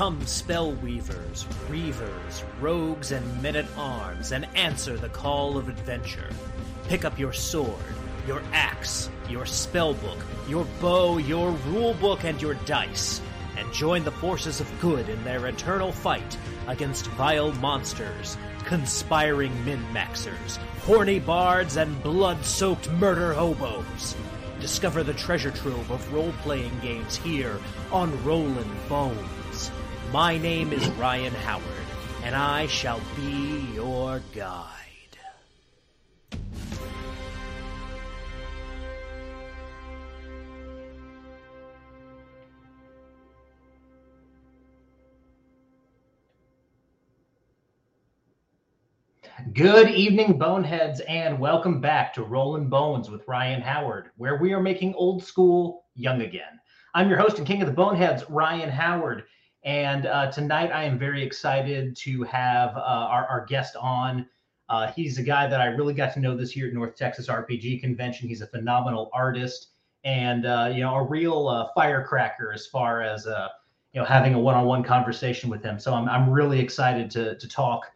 Come, spell weavers, reavers, rogues, and men at arms, and answer the call of adventure. Pick up your sword, your axe, your spell book, your bow, your rule book, and your dice, and join the forces of good in their eternal fight against vile monsters, conspiring min maxers, horny bards, and blood soaked murder hobos. Discover the treasure trove of role playing games here on Rollin' Bones. My name is Ryan Howard, and I shall be your guide. Good evening, Boneheads, and welcome back to Rollin' Bones with Ryan Howard, where we are making old school young again. I'm your host and king of the Boneheads, Ryan Howard, and uh, tonight I am very excited to have uh, our, our, guest on. Uh, he's a guy that I really got to know this year at North Texas RPG Convention. He's a phenomenal artist and uh, you know a real uh, firecracker as far as uh, you know having a one-on-one conversation with him. So I'm I'm really excited to to talk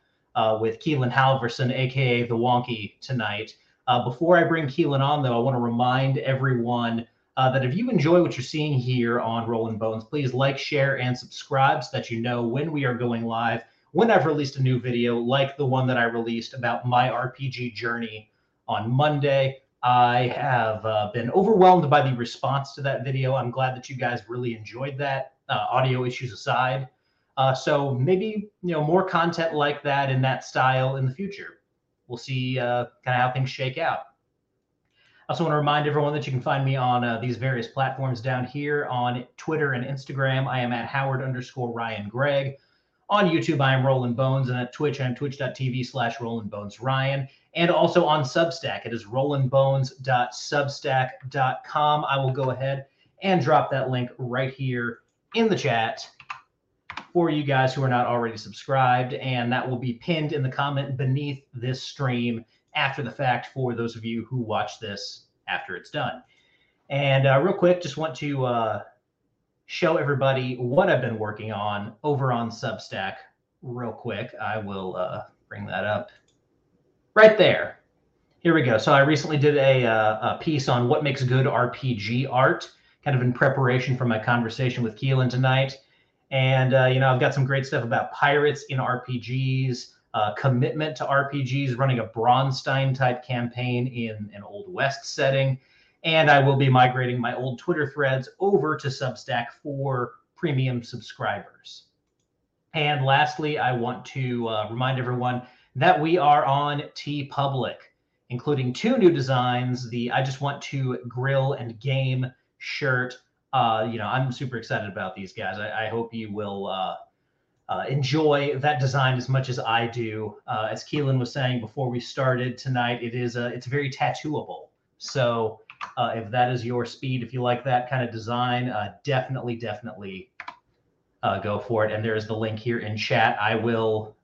with Keelan Halvorsen, aka the Wonkee, tonight. Before I bring Keelan on, though, I want to remind everyone uh, that if you enjoy what you're seeing here on Rollin' Bones, please like, share, and subscribe so that you know when we are going live. When I've released a new video, like the one that I released about my RPG journey on Monday, I have uh, been overwhelmed by the response to that video. I'm glad that you guys really enjoyed that, uh, audio issues aside. Uh, so maybe you know more content like that in that style in the future. We'll see uh, kind of how things shake out. I also want to remind everyone that you can find me on uh, these various platforms down here on Twitter and Instagram. I am at Howard underscore Ryan Gregg. On YouTube, I am Rollin' Bones, and at Twitch, I'm twitch.tv slash Rollin' Bones Ryan. And also on Substack, it is rollinbones.substack.com. I will go ahead and drop that link right here in the chat for you guys who are not already subscribed, and that will be pinned in the comment beneath this stream after the fact for those of you who watch this after it's done. And uh, real quick, just want to uh, show everybody what I've been working on over on Substack. Real quick, I will uh, bring that up right there. Here we go. So I recently did a, uh, a piece on what makes good RPG art, kind of in preparation for my conversation with Keelan tonight. And uh, you know, I've got some great stuff about pirates in RPGs, uh, commitment to RPGs, running a Braunstein type campaign in an Old West setting, and I will be migrating my old Twitter threads over to Substack for premium subscribers. And lastly, I want to uh, remind everyone that we are on TeePublic, including two new designs: the "I Just Want to Grill and Game" shirt uh, you know, I'm super excited about these guys. I, I hope you will uh, uh, enjoy that design as much as I do. Uh, as Keelan was saying before we started tonight, it is a, it's very tattooable. So uh, if that is your speed, if you like that kind of design, uh, definitely, definitely go for it. And there is the link here in chat. I will,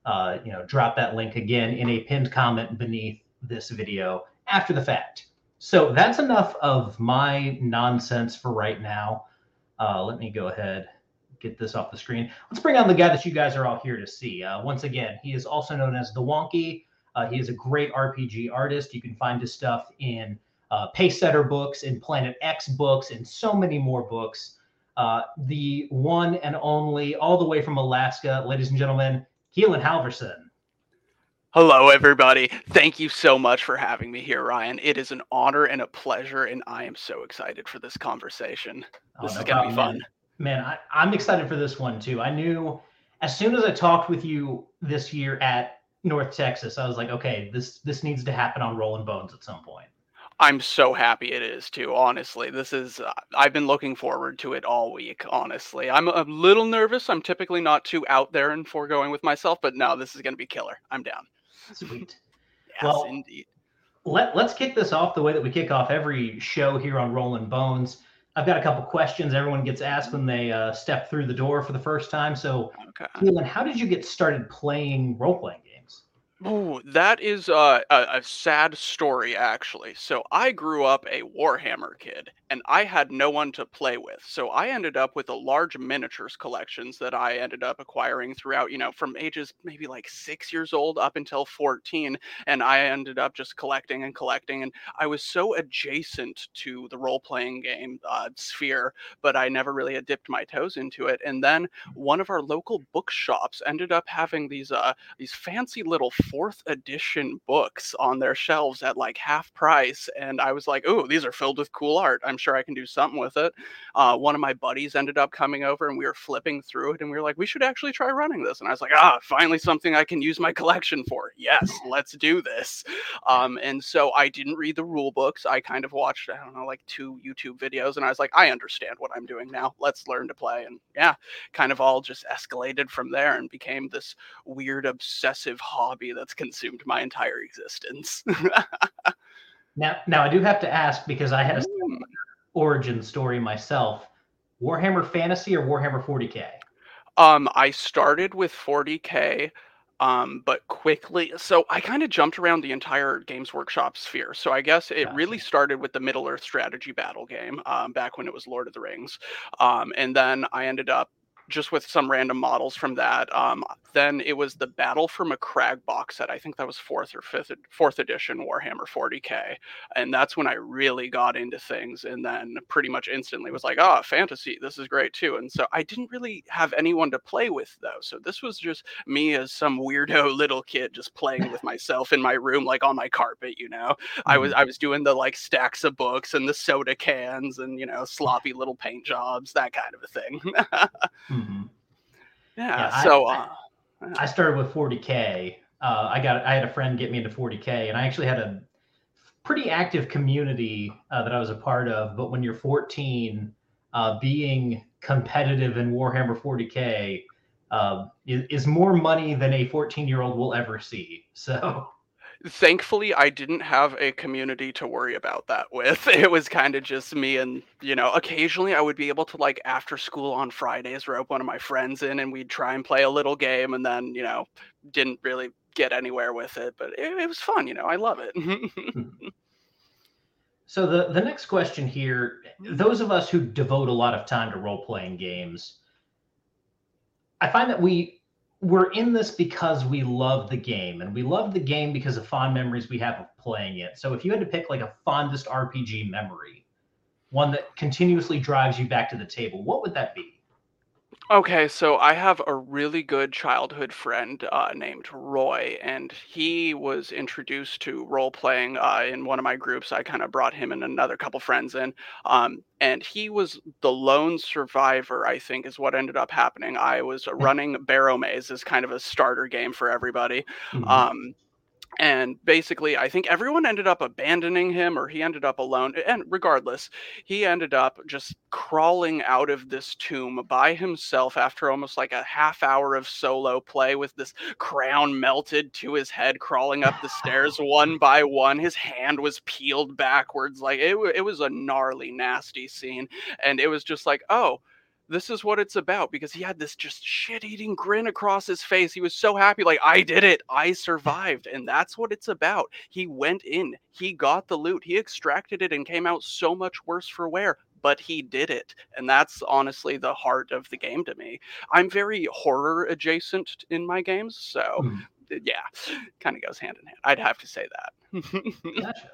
you know, drop that link again in a pinned comment beneath this video after the fact. So that's enough of my nonsense for right now. Uh, let me go ahead get this off the screen. Let's bring on the guy that you guys are all here to see. Uh, once again, he is also known as the Wonkee. Uh, he is a great RPG artist. You can find his stuff in uh, Pacesetter books, in Planet X books, and so many more books. Uh, the one and only, all the way from Alaska, ladies and gentlemen, Keelan Halvorsen. Hello, everybody. Thank you so much for having me here, Ryan. It is an honor and a pleasure, and I am so excited for this conversation. Oh, this no is going to be fun. Man, man I, am excited for this one too. I knew as soon as I talked with you this year at North Texas, I was like, okay, this this needs to happen on Rollin' Bones at some point. I'm so happy it is too. Honestly, this is uh, I've been looking forward to it all week. Honestly, I'm a little nervous. I'm typically not too out there and foregoing with myself, but no, this is going to be killer. I'm down. Sweet. yes, well, indeed. Let, let's kick this off the way that we kick off every show here on Rollin' Bones. I've got a couple questions everyone gets asked when they uh, step through the door for the first time. So, okay. Keelan, how did you get started playing role playing games? Ooh, that is uh, a, a sad story, actually. So I grew up a Warhammer kid, and I had no one to play with. So I ended up with a large miniatures collections that I ended up acquiring throughout, you know, from ages maybe like six years old up until 14. And I ended up just collecting and collecting. And I was so adjacent to the role playing game uh, sphere, but I never really dipped my toes into it. And then one of our local bookshops ended up having these uh, these fancy little fourth edition books on their shelves at like half price. And I was like, oh, these are filled with cool art. I'm sure I can do something with it. Uh, one of my buddies ended up coming over and we were flipping through it and we were like, we should actually try running this. And I was like, ah, finally something I can use my collection for. Yes, let's do this. Um, and so I didn't read the rule books. I kind of watched, I don't know, like two YouTube videos and I was like, I understand what I'm doing now. Let's learn to play. And yeah, kind of all just escalated from there and became this weird obsessive hobby that's consumed my entire existence. now, now I do have to ask because I had a mm. origin story myself. Warhammer Fantasy or Warhammer 40k? Um, I started with 40k, um, but quickly. So I kind of jumped around the entire Games Workshop sphere. So I guess it gotcha. really started with the Middle Earth strategy battle game um, back when it was Lord of the Rings, um, and then I ended up just with some random models from that. Um, then it was the Battle for Macragge box set. I think that was fourth or fifth fourth edition Warhammer 40k, and that's when I really got into things. And then pretty much instantly was like, oh, fantasy, this is great too. And so I didn't really have anyone to play with though. So this was just me as some weirdo little kid just playing with myself in my room, like on my carpet. You know, mm-hmm. I was mm-hmm. I was doing the like stacks of books and the soda cans and you know sloppy little paint jobs, that kind of a thing. mm-hmm. Yeah, yeah. So. I, uh, I started with 40k. Uh, I got I had a friend get me into 40k, and I actually had a pretty active community uh, that I was a part of. But when you're 14, uh, being competitive in Warhammer 40k uh, is, is more money than a 14 year old will ever see. So thankfully i didn't have a community to worry about that with. It was kind of just me and you know occasionally i would be able to like after school on fridays rope one of my friends in and we'd try and play a little game and then you know didn't really get anywhere with it but it, it was fun you know i love it. Hmm. So the the next question here those of us who devote a lot of time to role playing games i find that we we're in this because we love the game and we love the game because of fond memories we have of playing it. So if you had to pick like a fondest RPG memory, one that continuously drives you back to the table, what would that be? Okay, so I have a really good childhood friend uh, named Roy, and he was introduced to role playing uh, in one of my groups. I kind of brought him and another couple friends in, um, and he was the lone survivor. I think is what ended up happening. I was running Barrowmaze as kind of a starter game for everybody. Mm-hmm. Um, and basically i think everyone ended up abandoning him or he ended up alone and regardless he ended up just crawling out of this tomb by himself after almost like a half hour of solo play with this crown melted to his head crawling up the stairs one by one. His hand was peeled backwards like it, it was a gnarly nasty scene and it was just like oh this is what it's about because he had this just shit eating grin across his face. He was so happy, like, I did it, I survived. And that's what it's about. He went in, he got the loot, he extracted it, and came out so much worse for wear. But he did it. And that's honestly the heart of the game to me. I'm very horror adjacent in my games. So, mm. yeah, kind of goes hand in hand. I'd have to say that. gotcha.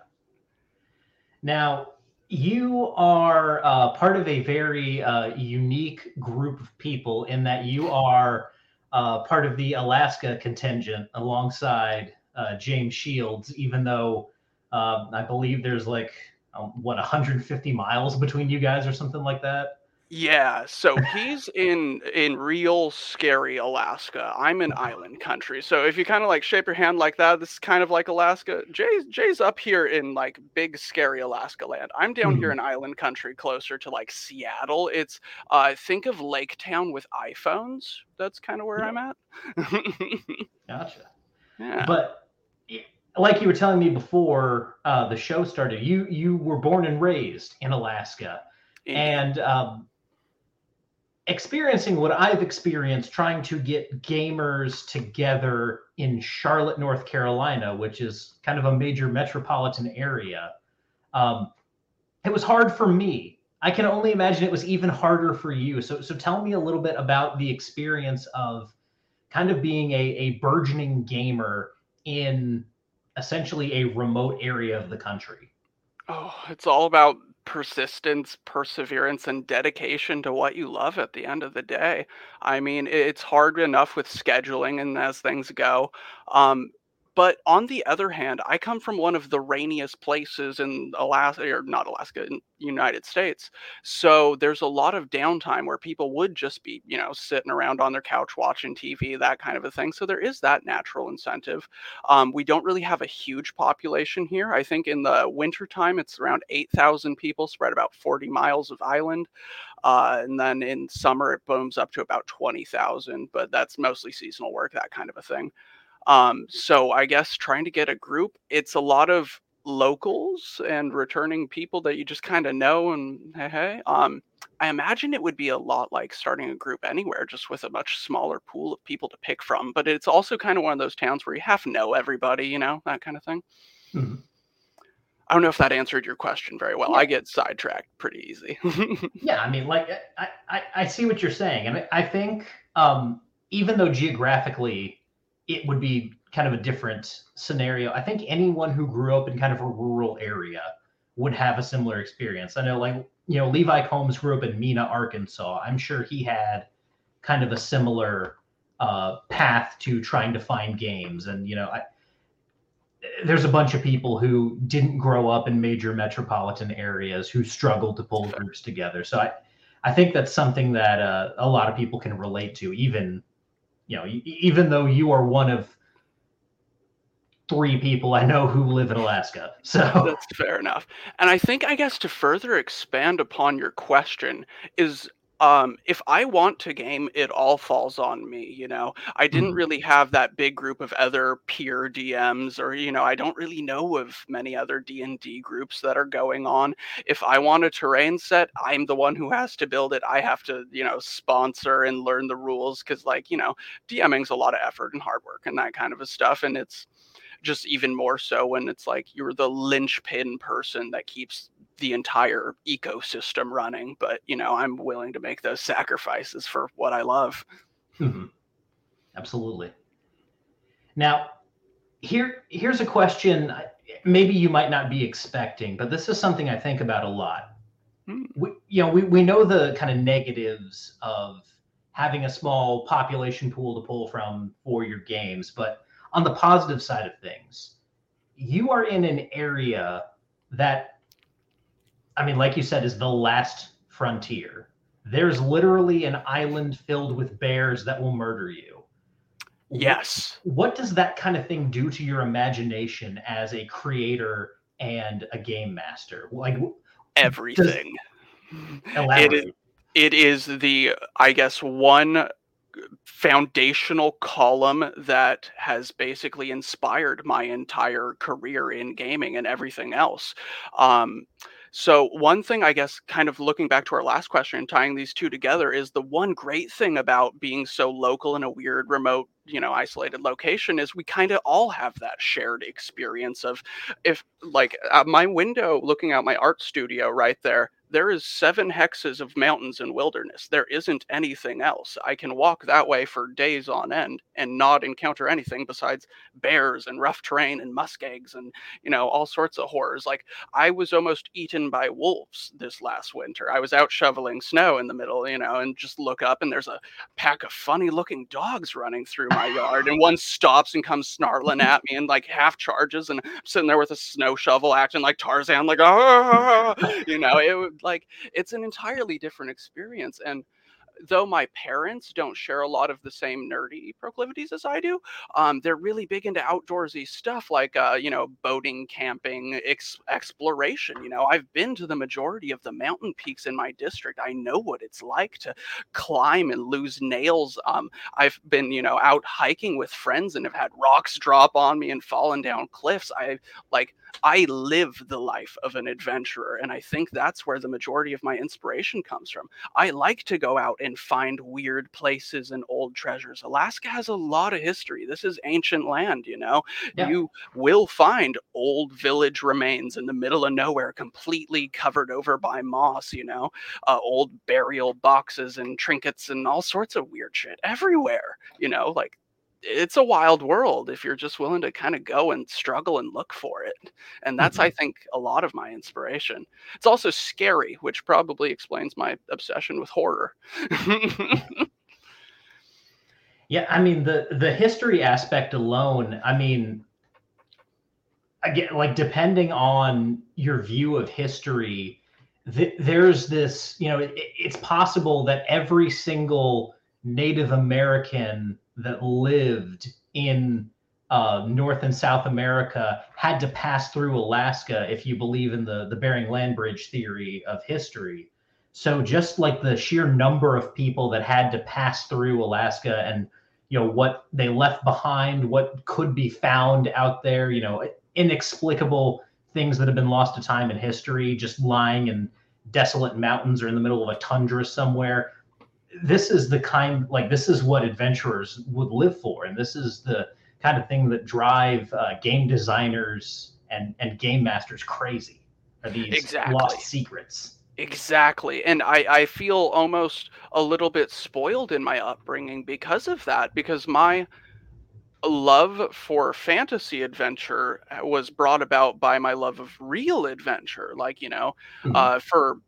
Now, you are uh, part of a very uh, unique group of people in that you are uh, part of the Alaska contingent alongside uh, James Shields, even though um, I believe there's like, um, what, 150 miles between you guys or something like that? Yeah, so he's in in real scary Alaska. I'm in island country. So if you kind of like shape your hand like that, this is kind of like Alaska. Jay's Jay's up here in like big scary Alaska land. I'm down mm-hmm. here in island country closer to like Seattle. It's uh think of Lake Town with iPhones. That's kind of where yeah. I'm at. gotcha. Yeah. But like you were telling me before uh, the show started, you you were born and raised in Alaska. And um, experiencing what I've experienced trying to get gamers together in Charlotte, North Carolina, which is kind of a major metropolitan area, um, it was hard for me. I can only imagine it was even harder for you. So, so tell me a little bit about the experience of kind of being a, a burgeoning gamer in essentially a remote area of the country. Oh, it's all about persistence, perseverance, and dedication to what you love at the end of the day. I mean, it's hard enough with scheduling and as things go. Um, but on the other hand, I come from one of the rainiest places in Alaska, or not Alaska, in United States. So there's a lot of downtime where people would just be, you know, sitting around on their couch watching TV, that kind of a thing. So there is that natural incentive. Um, we don't really have a huge population here. I think in the wintertime, it's around 8,000 people spread about 40 miles of island. Uh, and then in summer, it booms up to about 20,000, but that's mostly seasonal work, that kind of a thing. Um, so I guess trying to get a group, it's a lot of locals and returning people that you just kind of know and hey, hey. Um, I imagine it would be a lot like starting a group anywhere, just with a much smaller pool of people to pick from. But it's also kind of one of those towns where you have to know everybody, you know, that kind of thing. Mm-hmm. I don't know if that answered your question very well. Yeah. I get sidetracked pretty easy. yeah, I mean, like I, I, I see what you're saying, and I think um, even though geographically it would be kind of a different scenario. I think anyone who grew up in kind of a rural area would have a similar experience. I know, like, you know, Levi Combs grew up in Mena, Arkansas. I'm sure he had kind of a similar uh, path to trying to find games. And, you know, I, there's a bunch of people who didn't grow up in major metropolitan areas who struggled to pull groups together. So I, I think that's something that uh, a lot of people can relate to, even you know, even though you are one of three people I know who live in Alaska. So that's fair enough. And I think, I guess, to further expand upon your question, is um, if I want to game, it all falls on me. You know, I didn't mm. really have that big group of other peer DMs, or you know, I don't really know of many other D and D groups that are going on. If I want a terrain set, I'm the one who has to build it. I have to, you know, sponsor and learn the rules because, like, you know, DMing's a lot of effort and hard work and that kind of a stuff, and it's just even more so when it's like you're the linchpin person that keeps the entire ecosystem running. But you know, I'm willing to make those sacrifices for what I love. Mm-hmm. Absolutely. Now, here here's a question. Maybe you might not be expecting, but this is something I think about a lot. Mm. We, you know, we, we know the kind of negatives of having a small population pool to pull from for your games, but on the positive side of things, you are in an area that I mean, like you said, is the last frontier. There's literally an island filled with bears that will murder you. Yes. What, does that kind of thing do to your imagination as a creator and a game master? Like everything. It is, it is the, I guess, one foundational column that has basically inspired my entire career in gaming and everything else. Um, so, one thing I guess, kind of looking back to our last question and tying these two together, is the one great thing about being so local in a weird, remote, you know, isolated location is we kind of all have that shared experience of if, like, uh, my window looking out my art studio right there, there is seven hexes of mountains and wilderness. There isn't anything else. I can walk that way for days on end and not encounter anything besides bears and rough terrain and muskegs and you know all sorts of horrors. Like I was almost eaten by wolves this last winter. I was out shoveling snow in the middle, you know, and just look up and there's a pack of funny looking dogs running through my yard and one stops and comes snarling at me and like half charges and I'm sitting there with a snow shovel acting like Tarzan like oh you know it like it's an entirely different experience and though my parents don't share a lot of the same nerdy proclivities as I do, um, they're really big into outdoorsy stuff like, uh, you know, boating, camping, ex- exploration. You know, I've been to the majority of the mountain peaks in my district. I know what it's like to climb and lose nails. Um, I've been, you know, out hiking with friends and have had rocks drop on me and fallen down cliffs. I like, I live the life of an adventurer. And I think that's where the majority of my inspiration comes from. I like to go out and find weird places and old treasures. Alaska has a lot of history. This is ancient land, you know. Yeah. You will find old village remains in the middle of nowhere, completely covered over by moss, you know, uh, old burial boxes and trinkets and all sorts of weird shit everywhere, you know, like it's a wild world if you're just willing to kind of go and struggle and look for it. And that's, mm-hmm. I think, a lot of my inspiration. It's also scary, which probably explains my obsession with horror. yeah, I mean the the history aspect alone. I mean, again, like depending on your view of history, th- there's this. You know, it, it's possible that every single Native American that lived in uh, North and South America had to pass through Alaska if you believe in the, the Bering Land Bridge theory of history. So just like the sheer number of people that had to pass through Alaska and you know what they left behind, what could be found out there, you know, inexplicable things that have been lost to time and history, just lying in desolate mountains or in the middle of a tundra somewhere this is the kind like this is what adventurers would live for and this is the kind of thing that drive uh, game designers and and game masters crazy are these exactly. lost secrets exactly and i i feel almost a little bit spoiled in my upbringing because of that because my love for fantasy adventure was brought about by my love of real adventure like you know mm-hmm. uh, for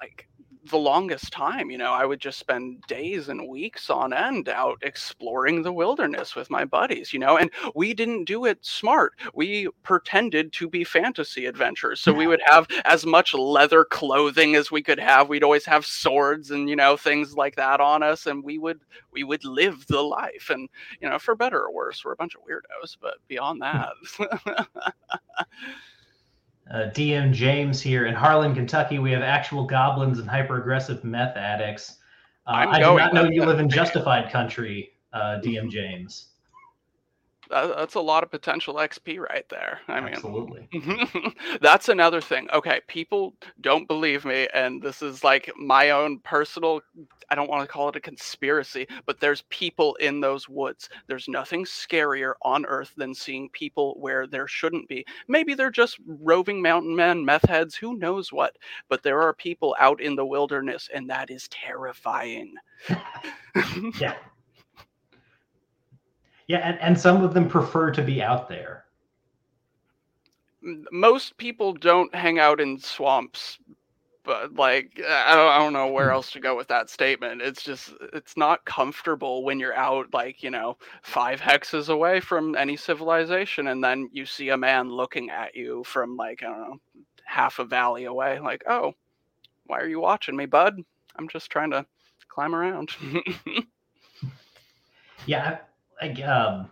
like the longest time, you know, I would just spend days and weeks on end out exploring the wilderness with my buddies, you know, and we didn't do it smart. We pretended to be fantasy adventures. So we would have as much leather clothing as we could have. We'd always have swords and, you know, things like that on us. And we would, we would live the life. And, you know, for better or worse, we're a bunch of weirdos, but beyond that. Uh, DM James here in Harlan, Kentucky. We have actual goblins and hyper aggressive meth addicts. Uh, I do not know you live in justified country, uh, DM James Uh, that's a lot of potential XP right there. I mean, absolutely. that's another thing. Okay, people don't believe me, and this is like my own personal. I don't want to call it a conspiracy, but there's people in those woods. There's nothing scarier on earth than seeing people where there shouldn't be. Maybe they're just roving mountain men, meth heads, who knows what. But there are people out in the wilderness, and that is terrifying. yeah. Yeah, and, and some of them prefer to be out there. Most people don't hang out in swamps, but like I don't, I don't know where else to go with that statement. It's just it's not comfortable when you're out like, you know, 5 hexes away from any civilization and then you see a man looking at you from like, I don't know, half a valley away like, "Oh, why are you watching me, bud? I'm just trying to climb around." yeah, like um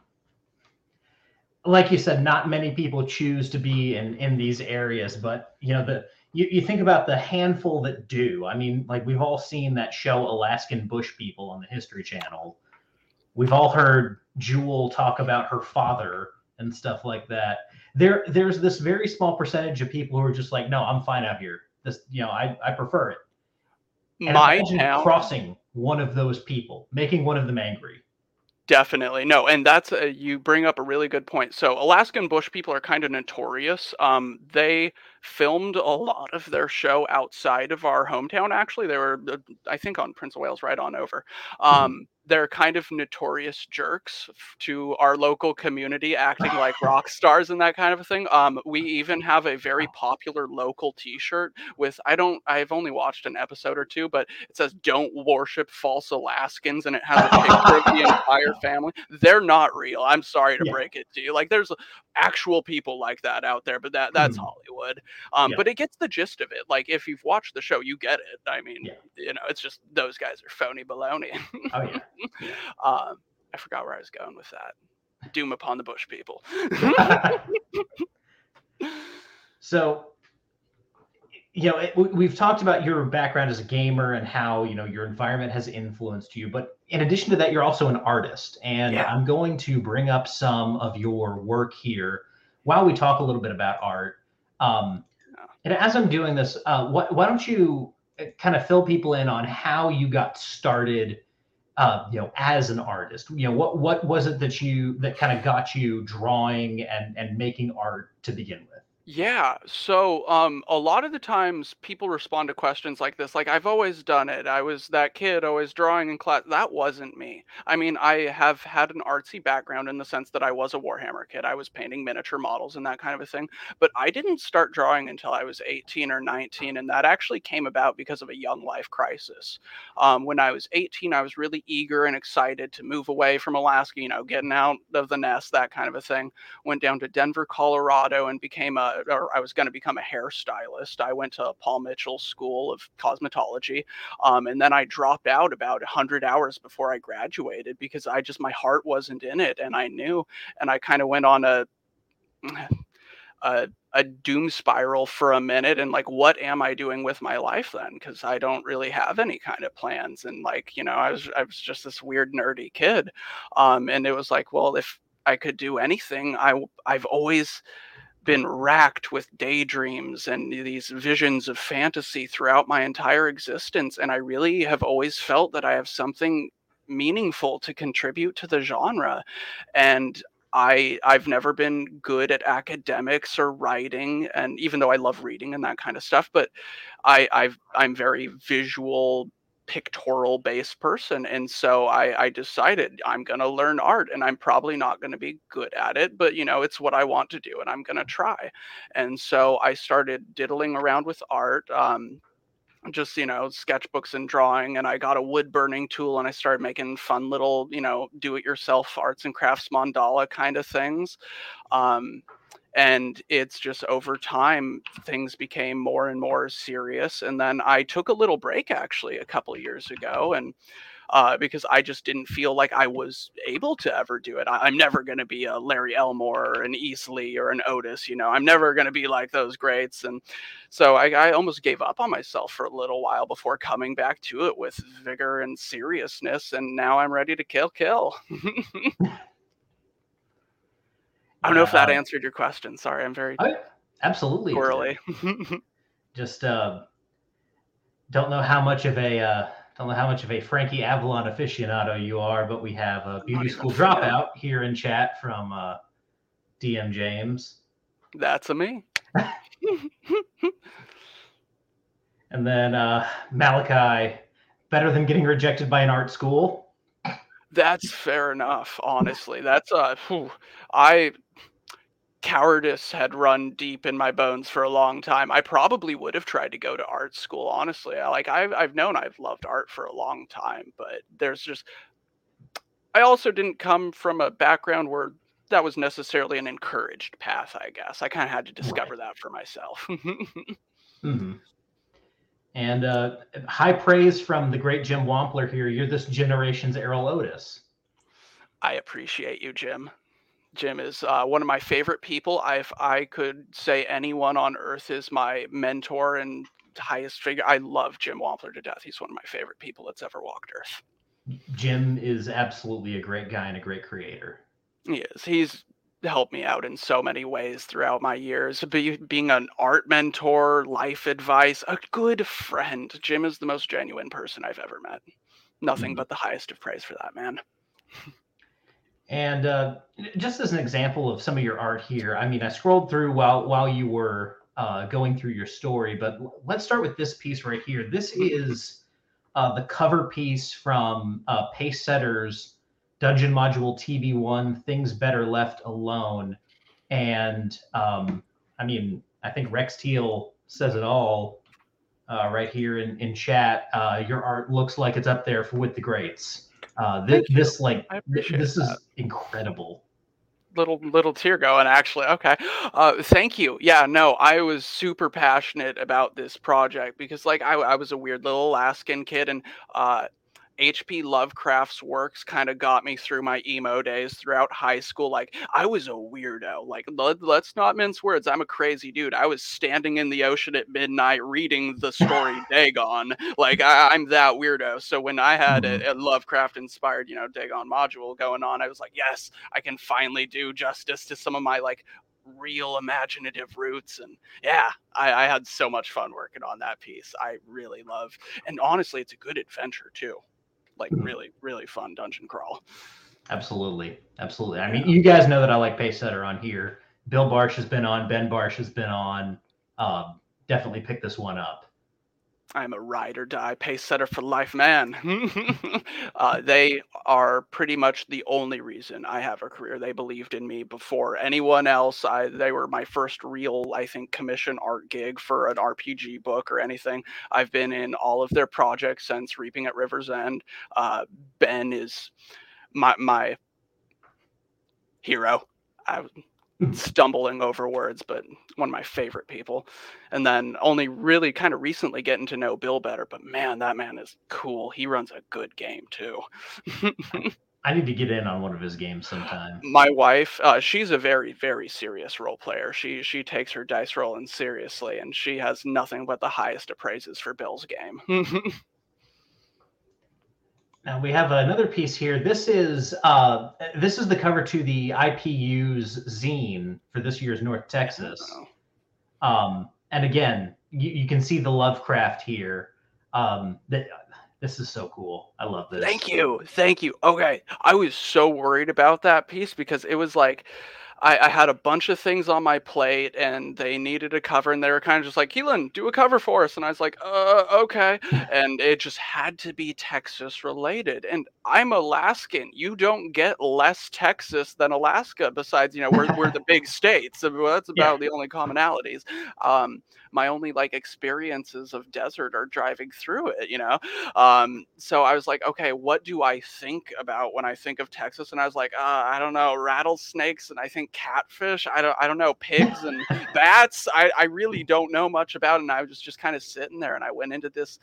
like you said, not many people choose to be in in these areas, but you know the you, you think about the handful that do. I mean, like we've all seen that show Alaskan Bush People on the History Channel. We've all heard Jewel talk about her father and stuff like that. There there's this very small percentage of people who are just like, no, I'm fine out here. This you know, I, I prefer it. And My crossing one of those people, making one of them angry Definitely. No, and that's a, you bring up a really good point. So, Alaskan bush people are kind of notorious. Um, they filmed a lot of their show outside of our hometown. Actually, they were, uh, I think, on Prince of Wales, right on over. Mm-hmm. Um, they're kind of notorious jerks to our local community, acting like rock stars and that kind of a thing. Um, we even have a very popular local T-shirt with I don't I've only watched an episode or two, but it says "Don't worship false Alaskans" and it has a picture of the entire family. They're not real. I'm sorry to yeah. break it to you. Like there's actual people like that out there, but that that's mm. Hollywood. Um, yeah. But it gets the gist of it. Like if you've watched the show, you get it. I mean, yeah. you know, it's just those guys are phony baloney. oh yeah. yeah. Um, I forgot where I was going with that. Doom upon the bush people. so you know it, we've talked about your background as a gamer and how you know your environment has influenced you but in addition to that you're also an artist and yeah. i'm going to bring up some of your work here while we talk a little bit about art um, and as i'm doing this uh, why don't you kind of fill people in on how you got started uh, you know, as an artist? You know, what what was it that you that kind of got you drawing and and making art to begin with? Yeah. So, um, a lot of the times people respond to questions like this, like, I've always done it. I was that kid always drawing in class. That wasn't me. I mean, I have had an artsy background in the sense that I was a Warhammer kid. I was painting miniature models and that kind of a thing. But I didn't start drawing until I was 18 or 19. And that actually came about because of a young life crisis. Um, when I was 18, I was really eager and excited to move away from Alaska, you know, getting out of the nest, that kind of a thing. Went down to Denver, Colorado, and became a or I was going to become a hairstylist. I went to Paul Mitchell School of Cosmetology, um, and then I dropped out about 100 hours before I graduated because I just my heart wasn't in it, and I knew, and I kind of went on a a, a doom spiral for a minute and like what am i doing with my life then because i don't really have any kind of plans and like you know i was i was just this weird nerdy kid um and it was like well if i could do anything i i've always been racked with daydreams and these visions of fantasy throughout my entire existence. And I really have always felt that I have something meaningful to contribute to the genre. And I I've never been good at academics or writing, and even though I love reading and that kind of stuff, but I I've I'm very visual pictorial based person and so I, I decided i'm going to learn art and i'm probably not going to be good at it but you know it's what i want to do and i'm going to try. And so i started diddling around with art um, just you know sketchbooks and drawing and i got a wood burning tool and i started making fun little you know do it yourself arts and crafts mandala kind of things um, and it's just over time things became more and more serious and then i took a little break actually a couple years ago and uh, because I just didn't feel like I was able to ever do it. I, am never going to be a Larry Elmore or an Easley or an Otus, you know, I'm never going to be like those greats. And so I, I almost gave up on myself for a little while before coming back to it with vigor and seriousness. And now I'm ready to kill, kill. I don't know if that answered your question. Sorry, I'm very I, absolutely poorly. Just uh, don't know how much of a uh, don't know how much of a Frankie Avalon aficionado you are, but we have a beauty school dropout here in chat from uh, DM James. That's a me. and then uh, Malachi, better than getting rejected by an art school. That's fair enough. Honestly, that's uh, whew, I cowardice had run deep in my bones for a long time. I probably would have tried to go to art school, honestly. I, like I've I've known I've loved art for a long time, but there's just I also didn't come from a background where that was necessarily an encouraged path, I guess. I kind of had to discover right. that for myself. mm-hmm. And uh, high praise from the great Jim Wampler here. You're this generation's Erol Otus. I appreciate you, Jim. Jim is uh, one of my favorite people. I, if I could say anyone on earth is my mentor and highest figure, I love Jim Wampler to death. He's one of my favorite people that's ever walked Earth. Jim is absolutely a great guy and a great creator. He is. He's helped me out in so many ways throughout my years. Be, being an art mentor, life advice, a good friend. Jim is the most genuine person I've ever met. Nothing mm-hmm. but the highest of praise for that man. And uh, just as an example of some of your art here, I mean, I scrolled through while while you were uh, going through your story, but let's start with this piece right here. This is uh, the cover piece from uh, Pacesetter's Dungeon Module TB1, Things Better Left Alone. And um, I mean, I think Rex Teal says it all uh, right here in, in chat. Uh, your art looks like it's up there for with the greats. Uh, this, this like this that. is incredible. Little little tear going actually. Okay, uh, thank you. Yeah, no, I was super passionate about this project because like I, I was a weird little Alaskan kid and uh, H.P. Lovecraft's works kind of got me through my emo days throughout high school. Like, I was a weirdo. Like, let, us not mince words. I'm a crazy dude. I was standing in the ocean at midnight reading the story Dagon. Like, I, am that weirdo. So when I had a, mm-hmm. a Lovecraft inspired, you know, Dagon module going on, I was like, yes, I can finally do justice to some of my like real imaginative roots. And yeah, I, I had so much fun working on that piece. I really love, and honestly, it's a good adventure too. Like Mhm. really, really fun dungeon crawl. Absolutely, absolutely. I mean, you guys know that I like Pacesetter on here. Bill Barsh has been on. Ben Barsh has been on. Um, definitely pick this one up. I'm a ride or die Pacesetter for life, man. uh, they are pretty much the only reason I have a career. They believed in me before anyone else. I, they were my first real, I think, commission art gig for an RPG book or anything. I've been in all of their projects since Reaping at River's End. Uh, ben is my my hero. I stumbling over words, but one of my favorite people. And then only really kind of recently getting to know Bill better. But man, that man is cool. He runs a good game too. I need to get in on one of his games sometime. my wife, uh, she's a very, very serious role player. She she takes her dice rolling seriously, and she has nothing but the highest of praises for Bill's game. Now we have another piece here. This is uh, this is the cover to the IPU's zine for this year's North Texas. Um, and again, you, you can see the Lovecraft here. Um, that this is so cool. I love this. Thank you. Thank you. Okay. I was so worried about that piece because it was like I, I had a bunch of things on my plate and they needed a cover and they were kind of just like, Keelan, do a cover for us. And I was like, uh, okay. and it just had to be Texas related. And I'm Alaskan. You don't get less Texas than Alaska besides, you know, we're, we're the big states. So that's Yeah. about the only commonalities. Um, my only like experiences of desert are driving through it, you know? Um, so I was like, okay, what do I think about when I think of Texas? And I was like, uh, I don't know, rattlesnakes, and I think catfish. I don't, I don't know, pigs and bats. I, I really don't know much about it. And I was just kind of sitting there, and I went into this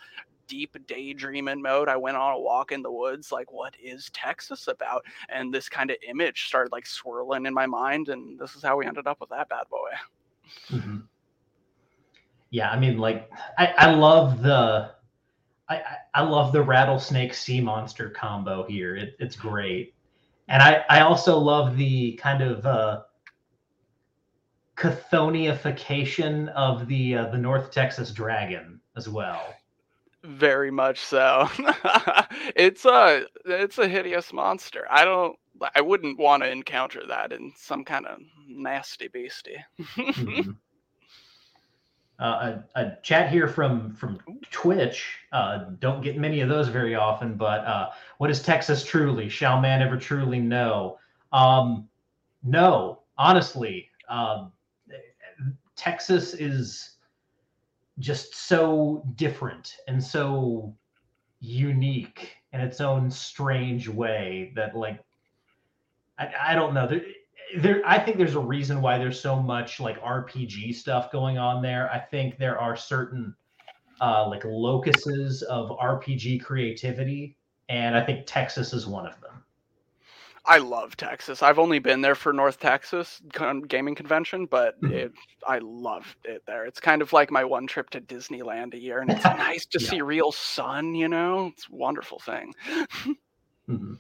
deep daydreaming mode. I went on a walk in the woods, like, what is Texas about? And this kind of image started like swirling in my mind, and this is how we ended up with that bad boy. Mhm. Yeah, I mean, like, I, I love the, I- I love the rattlesnake sea monster combo here. It, it's great, and I, I also love the kind of uh, of the uh, the North Texas dragon as well. Very much so. it's a it's a hideous monster. I don't I wouldn't want to encounter that in some kind of nasty beastie. Mhm. Uh, a, a chat here from from Twitch. Uh, don't get many of those very often, but uh, what is Texas truly? Shall man ever truly know? Um, no, honestly, um, Texas is just so different and so unique in its own strange way that, like, I, I don't know. There, there i think there's a reason why there's so much like rpg stuff going on there i think there are certain uh like locuses of rpg creativity and i think texas is one of them I love Texas. I've only been there for North Texas gaming convention, but Mhm. it, I love it there. It's kind of like my one trip to Disneyland a year, and it's nice to Yeah. see real sun. You know, it's a wonderful thing. Mhm.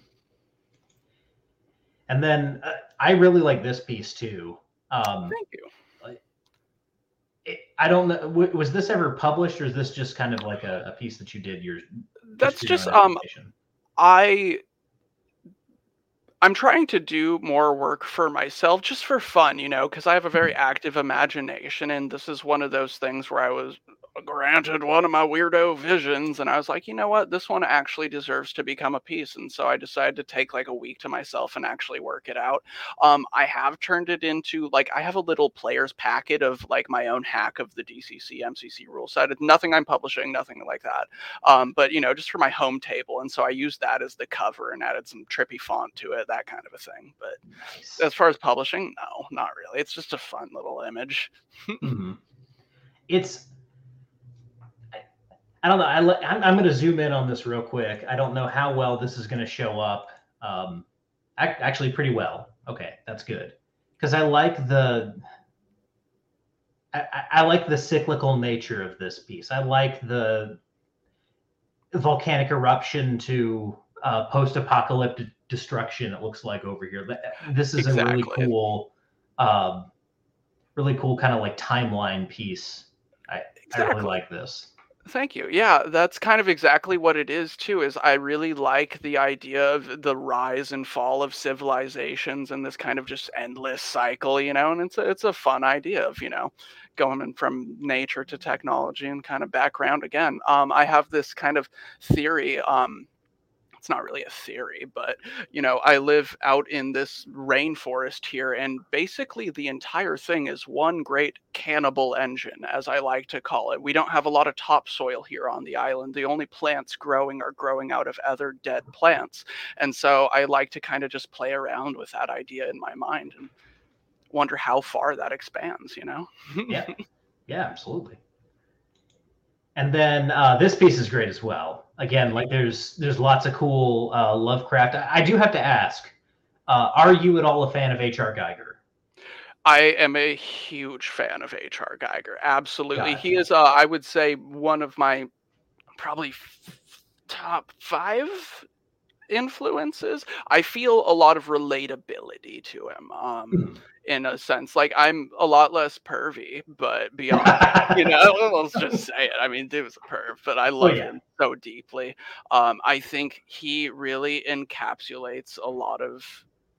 And then uh, i really like this piece too um Thank you. i don't know was this ever published or is this just kind of like a, a piece that you did your That's just um? I I'm trying to do more work for myself just for fun, you know, because I have a very active imagination and this is one of those things where I was granted one of my weirdo visions and I was like, you know what, this one actually deserves to become a piece. And so I decided to take like a week to myself and actually work it out. Um, I have turned it into like I have a little player's packet of like my own hack of the DCC MCC rule set. It's nothing I'm publishing, nothing like that um, but you know, just for my home table. And so I used that as the cover and added some trippy font to it, that kind of a thing. But Nice. as far as publishing, no, not really. It's just a fun little image. Mhm. It's I don't know. I le- I'm, I'm going to zoom in on this real quick. I don't know how well this is going to show up. Um, ac- actually, pretty well. Okay, that's good because I like the I, I- like the cyclical nature of this piece. I like the volcanic eruption to uh, post-apocalyptic destruction. It looks like over here. This is a really cool um, really cool kind of like timeline piece. I, exactly. I really like this. Thank you. Yeah, that's kind of exactly what it is too. Is I really like the idea of the rise and fall of civilizations and this kind of just endless cycle, you know. And it's a, it's a fun idea of you know going from nature to technology and kind of background again. Um, I have this kind of theory. Um, it's not really a theory, but you know, I live out in this rainforest here, and basically the entire thing is one great cannibal engine, as I like to call it. We don't have a lot of topsoil here on the island. The only plants growing are growing out of other dead plants. And so I like to kind of just play around with that idea in my mind and wonder how far that expands, you know? yeah. Yeah, absolutely. And then uh, this piece is great as well again, like there's there's lots of cool uh, Lovecraft. I, I do have to ask, uh, are you at all a fan of H.R. Giger? I am a huge fan of H.R. Giger. Absolutely, he is. Uh, I would say one of my probably f- top five influences. I feel a lot of relatability to him. Um, hmm in a sense. Like I'm a lot less pervy, but beyond, you know, let's just say it. I mean, dude was a perv, but I oh, love oh, yeah. him so deeply. Um, I think he really encapsulates a lot of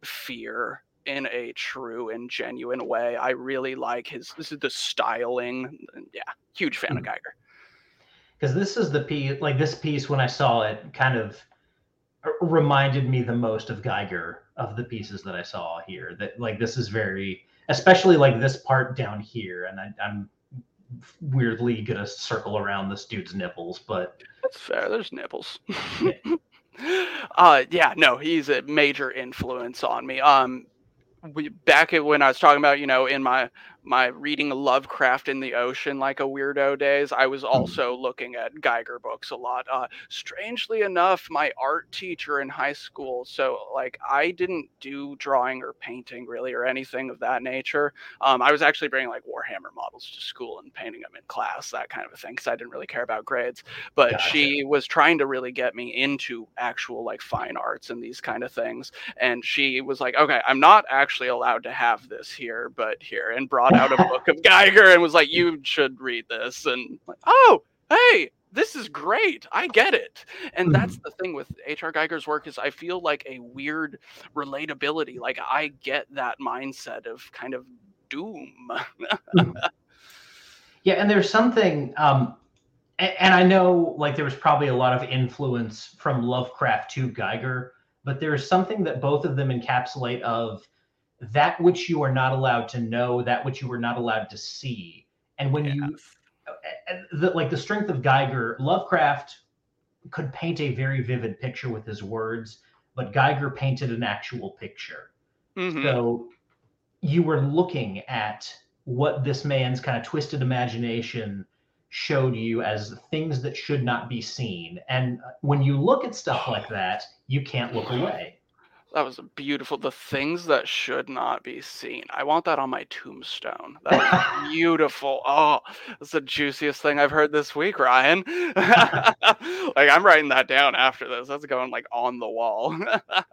fear in a true and genuine way. I really like his this is the styling. Yeah, huge fan mm-hmm. of Giger Because this is the piece, like this piece, when I saw it, kind of reminded me the most of Giger of the pieces that I saw here. That like this is very, especially like this part down here, and I, I'm weirdly gonna circle around this dude's nipples, but that's fair. There's nipples. uh, yeah, no, he's a major influence on me. Um, we, back at when I was talking about, you know, in my my reading Lovecraft in the ocean like a weirdo days, I was mm-hmm. also looking at Giger books a lot. Uh, strangely enough, my art teacher in high school, so like I didn't do drawing or painting really or anything of that nature. Um, I was actually bringing like Warhammer models to school and painting them in class, that kind of a thing, because I didn't really care about grades. But gotcha. she was trying to really get me into actual like fine arts and these kind of things. And she was like, okay, I'm not actually allowed to have this here, but here, and brought out a book of Giger and was like, "You should read this." And like, oh, hey, this is great. I get it. And that's mm-hmm. the thing with H.R. Giger's work is I feel like a weird relatability. Like I get that mindset of kind of doom. Mm-hmm. yeah, and there's something um and I know like there was probably a lot of influence from Lovecraft to Giger, but there's something that both of them encapsulate of that which you are not allowed to know, that which you were not allowed to see. And when yes. you, uh, uh, the, like the strength of Giger, Lovecraft could paint a very vivid picture with his words, but Giger painted an actual picture. Mm-hmm. So you were looking at what this man's kind of twisted imagination showed you as things that should not be seen. And when you look at stuff like that, you can't look away. That was beautiful. The things that should not be seen. I want that on my tombstone. That was beautiful. Oh, that's the juiciest thing I've heard this week, Ryan. like I'm writing that down after this. That's going like on the wall.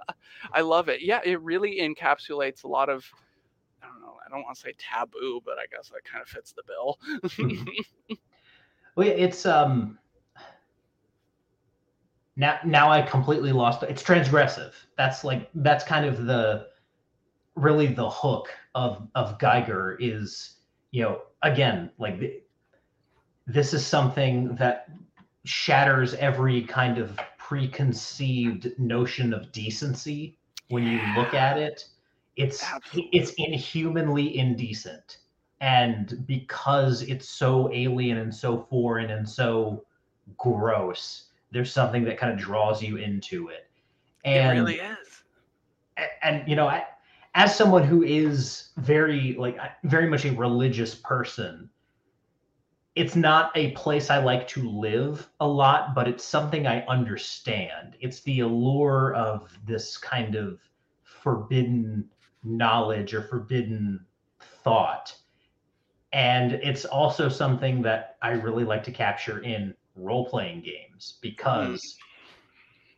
I love it. Yeah, it really encapsulates a lot of I don't know, I don't want to say taboo, but I guess that kind of fits the bill. well, it's um now now I completely lost. It's transgressive. That's like that's kind of the really the hook of of Giger is you know again like the, this is something that shatters every kind of preconceived notion of decency when you look at it it's Absolutely. it's inhumanly indecent and because it's so alien and so foreign and so gross there's something that kind of draws you into it. And, it really is. And, and you know, I, as someone who is very like very much a religious person, it's not a place I like to live a lot, but it's something I understand. It's the allure of this kind of forbidden knowledge or forbidden thought. And it's also something that I really like to capture in role playing games because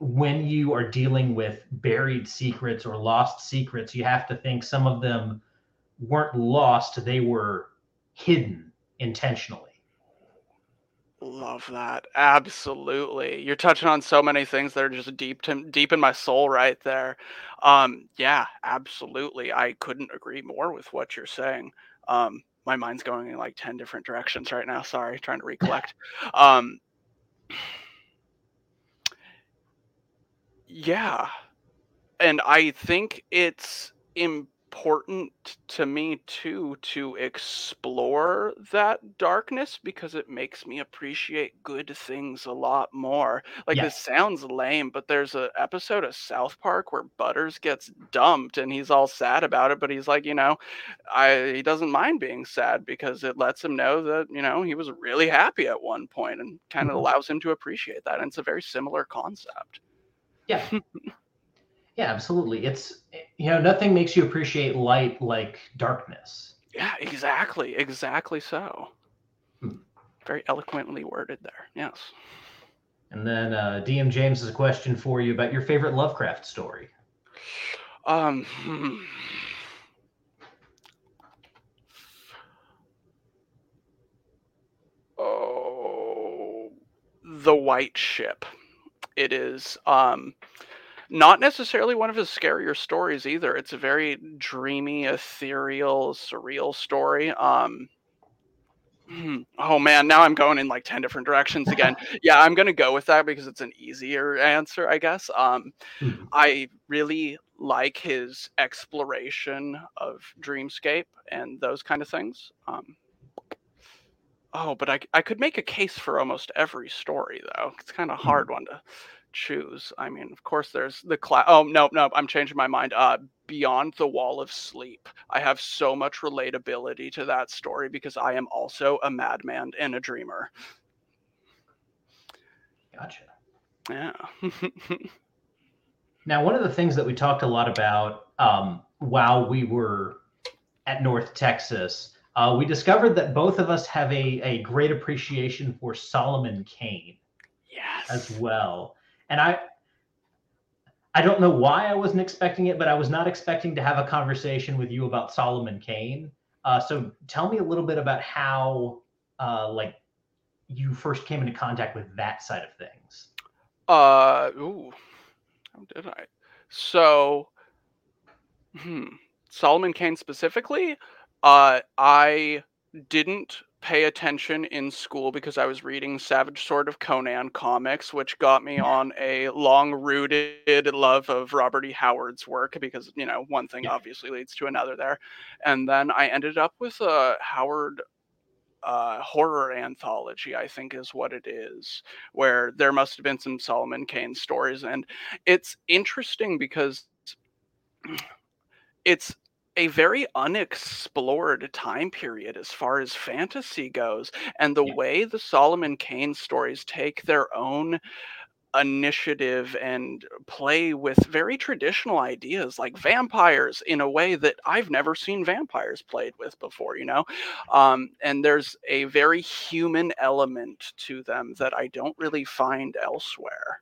mm. when you are dealing with buried secrets or lost secrets, you have to think some of them weren't lost; they were hidden intentionally. Love that. Absolutely. You're touching on so many things that are just deep to deep in my soul right there. Um, yeah, absolutely. I couldn't agree more with what you're saying. Um, my mind's going in like 10 different directions right now. Sorry, trying to recollect. Um, yeah. And I think it's important important to me too to explore that darkness because it makes me appreciate good things a lot more. Like Yeah. this sounds lame, but there's an episode of South Park where Butters gets dumped and he's all sad about it, but he's like, you know, I he doesn't mind being sad because it lets him know that, you know, he was really happy at one point and kind of Mhm. allows him to appreciate that. And it's a very similar concept. Yeah. Yeah, absolutely. It's you know, nothing makes you appreciate light like darkness. Yeah, exactly. Exactly so. Hmm. Very eloquently worded there. Yes. And then uh, DM James has a question for you about your favorite Lovecraft story. Um hmm. Oh, The White Ship. It is um not necessarily one of his scarier stories either. It's a very dreamy, ethereal, surreal story. Um. Oh man, now I'm going in like 10 different directions again. Yeah, I'm going to go with that because it's an easier answer, I guess. Um Mhm. I really like his exploration of dreamscape and those kind of things. Um oh, but I I could make a case for almost every story though. It's kind of hard one to choose. I mean, of course there's the class. Oh, no, no, I'm changing my mind. Uh Beyond the Wall of Sleep. I have so much relatability to that story because I am also a madman and a dreamer. Gotcha. Yeah. Now, one of the things that we talked a lot about um, while we were at North Texas, uh, we discovered that both of us have a, a great appreciation for Solomon Kane yes. as well. And I I don't know why I wasn't expecting it, but I was not expecting to have a conversation with you about Solomon Kane. Uh, so tell me a little bit about how uh, like you first came into contact with that side of things. Uh, ooh, how did I? So, hmm, Solomon Kane specifically, uh, I didn't pay attention in school because I was reading Savage Sword of Conan comics, which got me on a long-rooted love of Robert E. Howard's work because, you know, one thing obviously leads to another there. And then I ended up with a Howard uh, horror anthology, I think is what it is, where there must have been some Solomon Kane stories. And it's interesting because it's a very unexplored time period as far as fantasy goes. And the Yeah. way the Solomon Kane stories take their own initiative and play with very traditional ideas like vampires in a way that I've never seen vampires played with before, you know? Um, and there's a very human element to them that I don't really find elsewhere.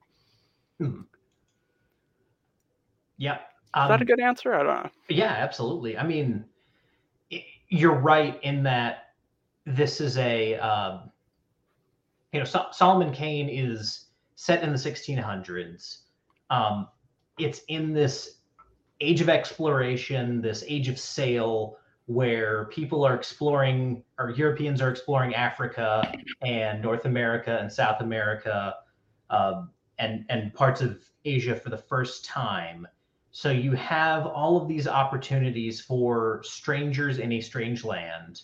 Yeah. Is that a Um, good answer? I don't know. Yeah, absolutely. I mean, you're right in that this is a, um, you know, Sol- Solomon Kane is set in the 1600s. Um, it's in this age of exploration, this age of sail, where people are exploring, or Europeans are exploring Africa and North America and South America, um, and and parts of Asia for the first time. So you have all of these opportunities for strangers in a strange land.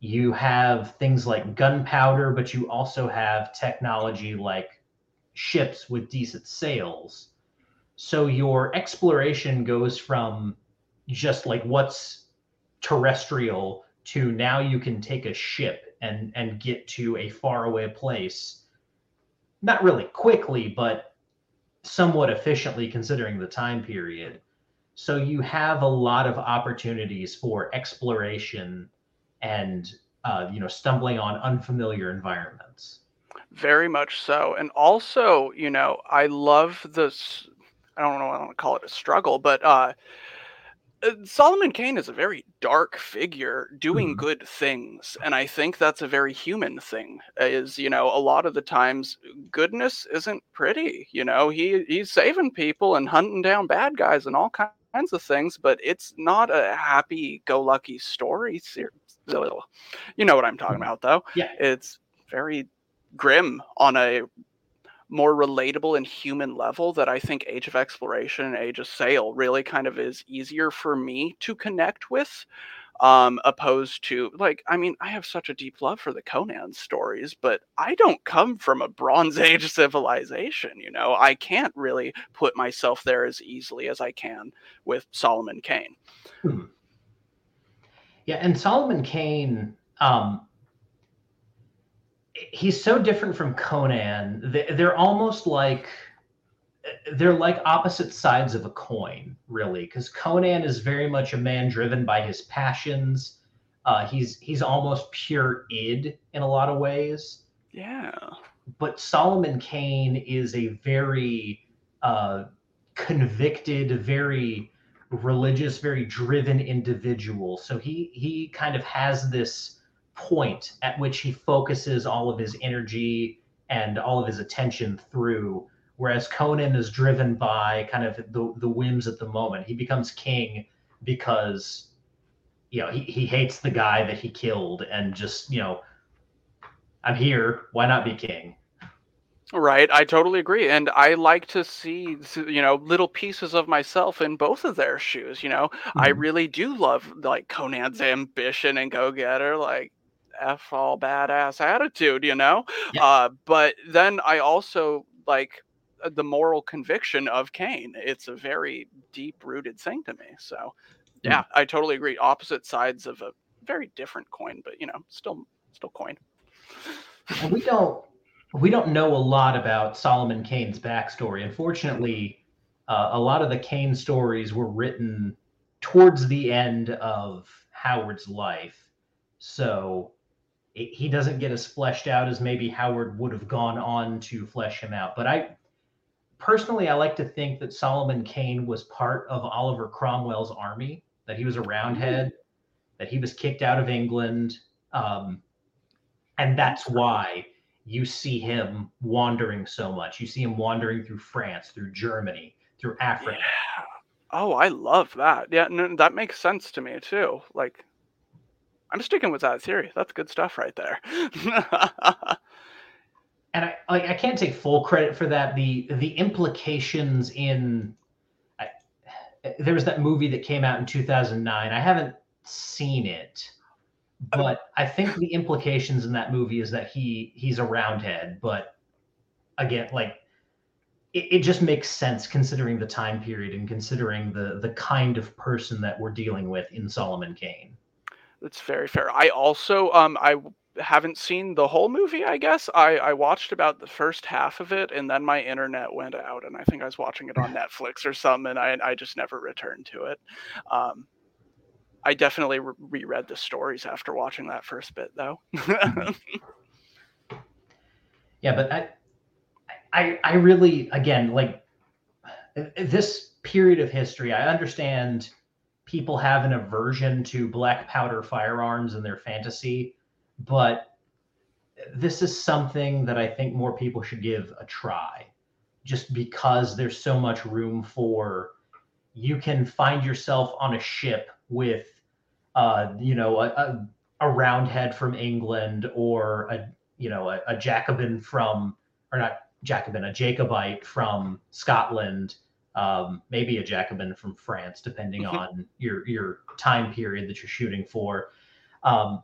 You have things like gunpowder, but you also have technology like ships with decent sails. So your exploration goes from just like what's terrestrial to now you can take a ship and and get to a faraway place. Not really quickly, but somewhat efficiently considering the time period. So you have a lot of opportunities for exploration and uh, you know stumbling on unfamiliar environments. Very much so. And also, you know, I love this. I don't know, I don't want to call it a struggle, but uh, Solomon Kane is a very dark figure doing Mhm. good things, and I think that's a very human thing. Is you know a lot of the times goodness isn't pretty. You know he he's saving people and hunting down bad guys and all kinds of things, but it's not a happy-go-lucky story. You know what I'm talking Mhm. about, though. Yeah. It's very grim on a more relatable and human level that I think Age of Exploration and Age of Sail really kind of is easier for me to connect with. Um, opposed to like, I mean, I have such a deep love for the Conan stories, but I don't come from a Bronze Age civilization, you know. I can't really put myself there as easily as I can with Solomon Kane. Yeah, and Solomon Kane, um, he's so different from Conan. They- They're almost like they're like opposite sides of a coin, really. Because Conan is very much a man driven by his passions. Uh, he's he's almost pure id in a lot of ways. Yeah. But Solomon Kane is a very uh, convicted, very religious, very driven individual. So he he kind of has this point at which he focuses all of his energy and all of his attention through. Whereas Conan is driven by kind of the, the whims at the moment. He becomes king because you know he, he hates the guy that he killed and just, you know, I'm here, why not be king? Right, I totally agree, and I like to see, you know, little pieces of myself in both of their shoes. You know, I Mhm. really do love like Conan's ambition and go-getter, like f all badass attitude. You know, Yeah. uh, but then I also like uh, the moral conviction of Kane. It's a very deep-rooted thing to me. So, yeah, I totally agree. Opposite sides of a very different coin, but you know, still, still coin. We don't we don't know a lot about Solomon Kane's backstory. Unfortunately, uh, a lot of the Kane stories were written towards the end of Howard's life, so it, he doesn't get as fleshed out as maybe Howard would have gone on to flesh him out. But I personally, I like to think that Solomon Kane was part of Oliver Cromwell's army, that he was a Roundhead, that he was kicked out of England. Um, and that's why you see him wandering so much. You see him wandering through France, through Germany, through Africa. Yeah. Oh, I love that. Yeah, no, that makes sense to me too. Like, I'm sticking with that theory. That's good stuff right there. And I I can't take full credit for that. The the implications in I, there was that movie that came out in 2009. I haven't seen it, but I think the implications in that movie is that he he's a roundhead, but again, like it, it just makes sense considering the time period and considering the the kind of person that we're dealing with in Solomon Kane. That's very fair. I also um I haven't seen the whole movie, I guess. I I watched about the first half of it and then my internet went out and I think I was watching it on Netflix or something and I I just never returned to it. Um I definitely re- reread the stories after watching that first bit though. Yeah, but I, I, I really, again, like this period of history, I understand people have an aversion to black powder firearms in their fantasy, but this is something that I think more people should give a try, just because there's so much room for you can find yourself on a ship with, uh, you know, a, a, a roundhead from England or a you know, a, a Jacobin from, or not Jacobin, a Jacobite from Scotland, um, maybe a Jacobin from France, depending Mhm. on your your time period that you're shooting for. Um,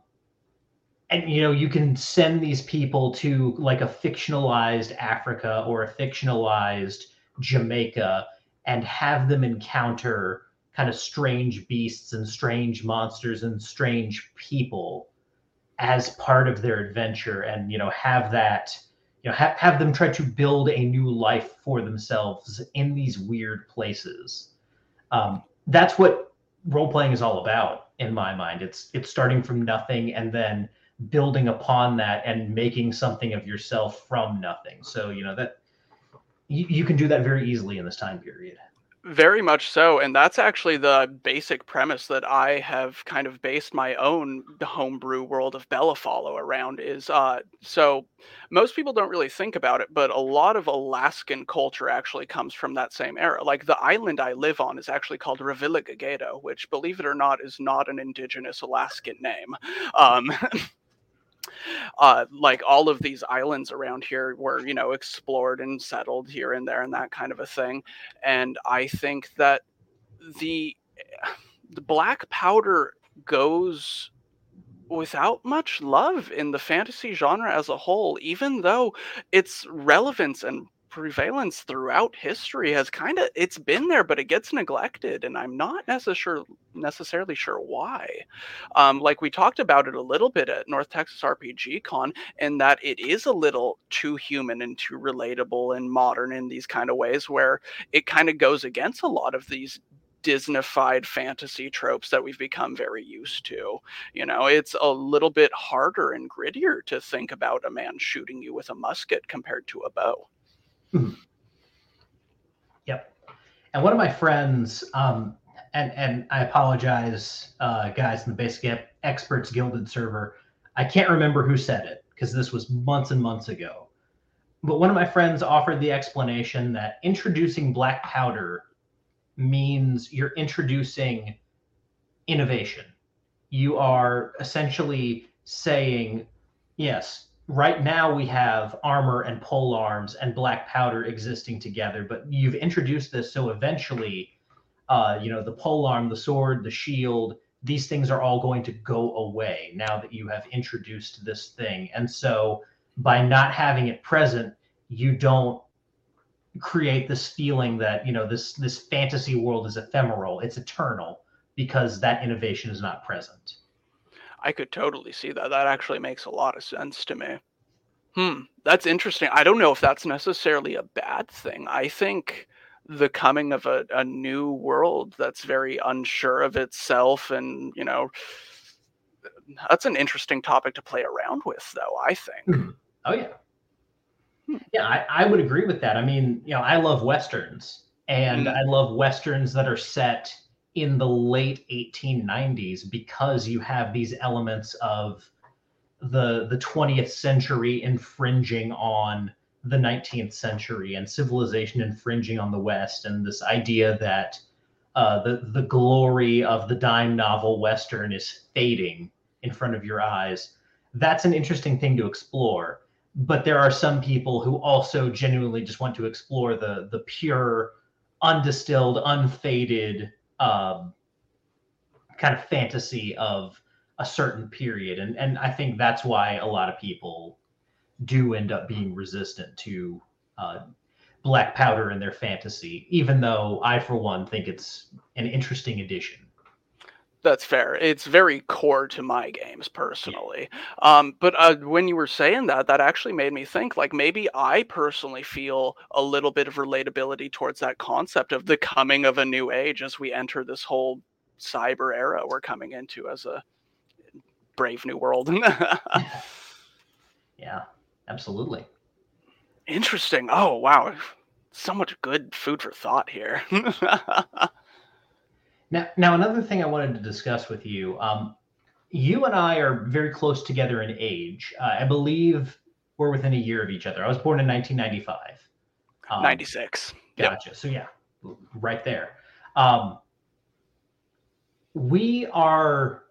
and you know, you can send these people to like a fictionalized Africa or a fictionalized Jamaica and have them encounter kind of strange beasts and strange monsters and strange people as part of their adventure and you know have that you know ha- have them try to build a new life for themselves in these weird places. Um, that's what role playing is all about in my mind. It's it's starting from nothing and then building upon that and making something of yourself from nothing. So you know that you, you can do that very easily in this time period Very much so, and that's actually the basic premise that I have kind of based my own homebrew world of Bellafallow around is uh so most people don't really think about it, but a lot of Alaskan culture actually comes from that same era. Like the island I live on is actually called Revillagigedo, which believe it or not is not an indigenous Alaskan name. Um uh, like all of these islands around here were, you know, explored and settled here and there and that kind of a thing. And I think that the the black powder goes without much love in the fantasy genre as a whole, even though its relevance and prevalence throughout history has kind of it's been there but it gets neglected and i'm not necessarily necessarily sure why um, like we talked about it a little bit at north texas rpg con and that it is a little too human and too relatable and modern in these kind of ways where it kind of goes against a lot of these Disneyfied fantasy tropes that we've become very used to. You know, it's a little bit harder and grittier to think about a man shooting you with a musket compared to a bow. Mhm. Yep. And one of my friends, um, and and I apologize, uh, guys in the Basic Ep- Experts Gilded server. I can't remember who said it because this was months and months ago. But one of my friends offered the explanation that introducing black powder means you're introducing innovation. You are essentially saying, yes, right now we have armor and pole arms and black powder existing together, but you've introduced this so eventually, uh, you know, the pole arm, the sword, the shield, these things are all going to go away now that you have introduced this thing. And so by not having it present, you don't create this feeling that, you know, this this fantasy world is ephemeral, it's eternal because that innovation is not present. I could totally see that. That actually makes a lot of sense to me. Hmm, that's interesting. I don't know if that's necessarily a bad thing. I think the coming of a, a new world that's very unsure of itself and, you know, that's an interesting topic to play around with, though, I think. Mhm. Oh yeah. Hmm. Yeah, I, I would agree with that. I mean, you know, I love westerns and Mm. I love westerns that are set in the late 1890s because you have these elements of the the 20th century infringing on the 19th century and civilization infringing on the West and this idea that uh, the the glory of the dime novel western is fading in front of your eyes. That's an interesting thing to explore but there are some people who also genuinely just want to explore the the pure undistilled unfaded um, kind of fantasy of a certain period. And and i think that's why a lot of people do end up being resistant to uh, black powder in their fantasy even though i for one think it's an interesting addition That's fair. It's very core to my games personally. Um, but uh, when you were saying that, that actually made me think like maybe I personally feel a little bit of relatability towards that concept of the coming of a new age as we enter this whole cyber era we're coming into as a brave new world. yeah absolutely Interesting. Oh, wow. So much good food for thought here. Now, now another thing I wanted to discuss with you. Um, you and I are very close together in age. Uh, I believe we're within a year of each other. I was born in 1995. Um, 96. Yep. Gotcha. So yeah, right there. Um, we are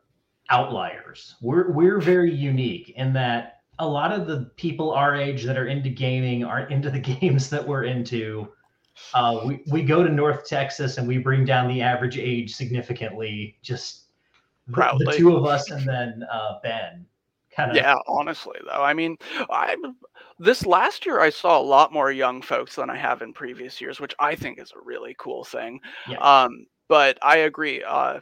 outliers. We're we're very unique in that a lot of the people our age that are into gaming aren't into the games that we're into. Uh, we we go to North Texas and we bring down the average age significantly. Just the, the two of us and then uh, Ben. Kind of. Yeah, honestly though. I mean, I this last year I saw a lot more young folks than I have in previous years, which I think is a really cool thing. Yeah. Um, but I agree. Uh,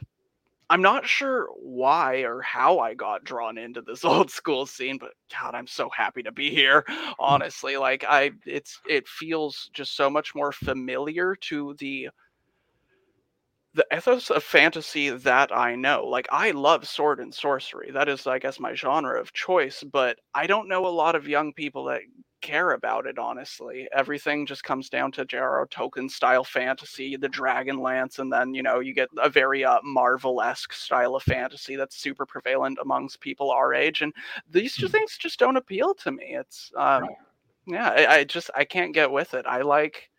I'm not sure why or how I got drawn into this old school scene, but God, I'm so happy to be here. Mm. Honestly, like I, it's it feels just so much more familiar to the the ethos of fantasy that I know. Like I love sword and sorcery. That is, I guess, my genre of choice. But I don't know a lot of young people that care about it honestly. Everything just comes down to J.R.R. Tolkien style fantasy, the Dragonlance, and then you know you get a very uh, Marvel esque style of fantasy that's super prevalent amongst people our age, and these two hmm. things just don't appeal to me. It's um, yeah, I, I just I can't get with it. I like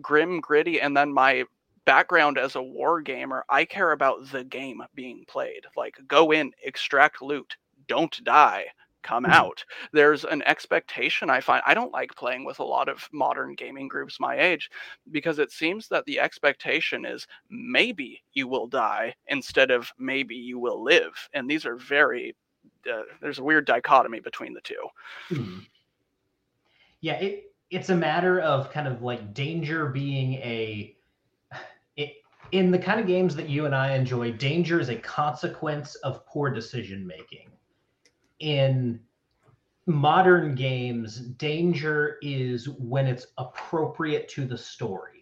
grim, gritty, and then my background as a war gamer, I care about the game being played. Like go in, extract loot, don't die come mm-hmm. out. There's an expectation I find. I don't like playing with a lot of modern gaming groups my age because it seems that the expectation is maybe you will die instead of maybe you will live. And these are very, uh, there's a weird dichotomy between the 2 mm-hmm. Yeah, it, it's a matter of kind of like danger being a. In the kind of games that you and I enjoy, danger is a consequence of poor decision making in modern games, danger is when it's appropriate to the story.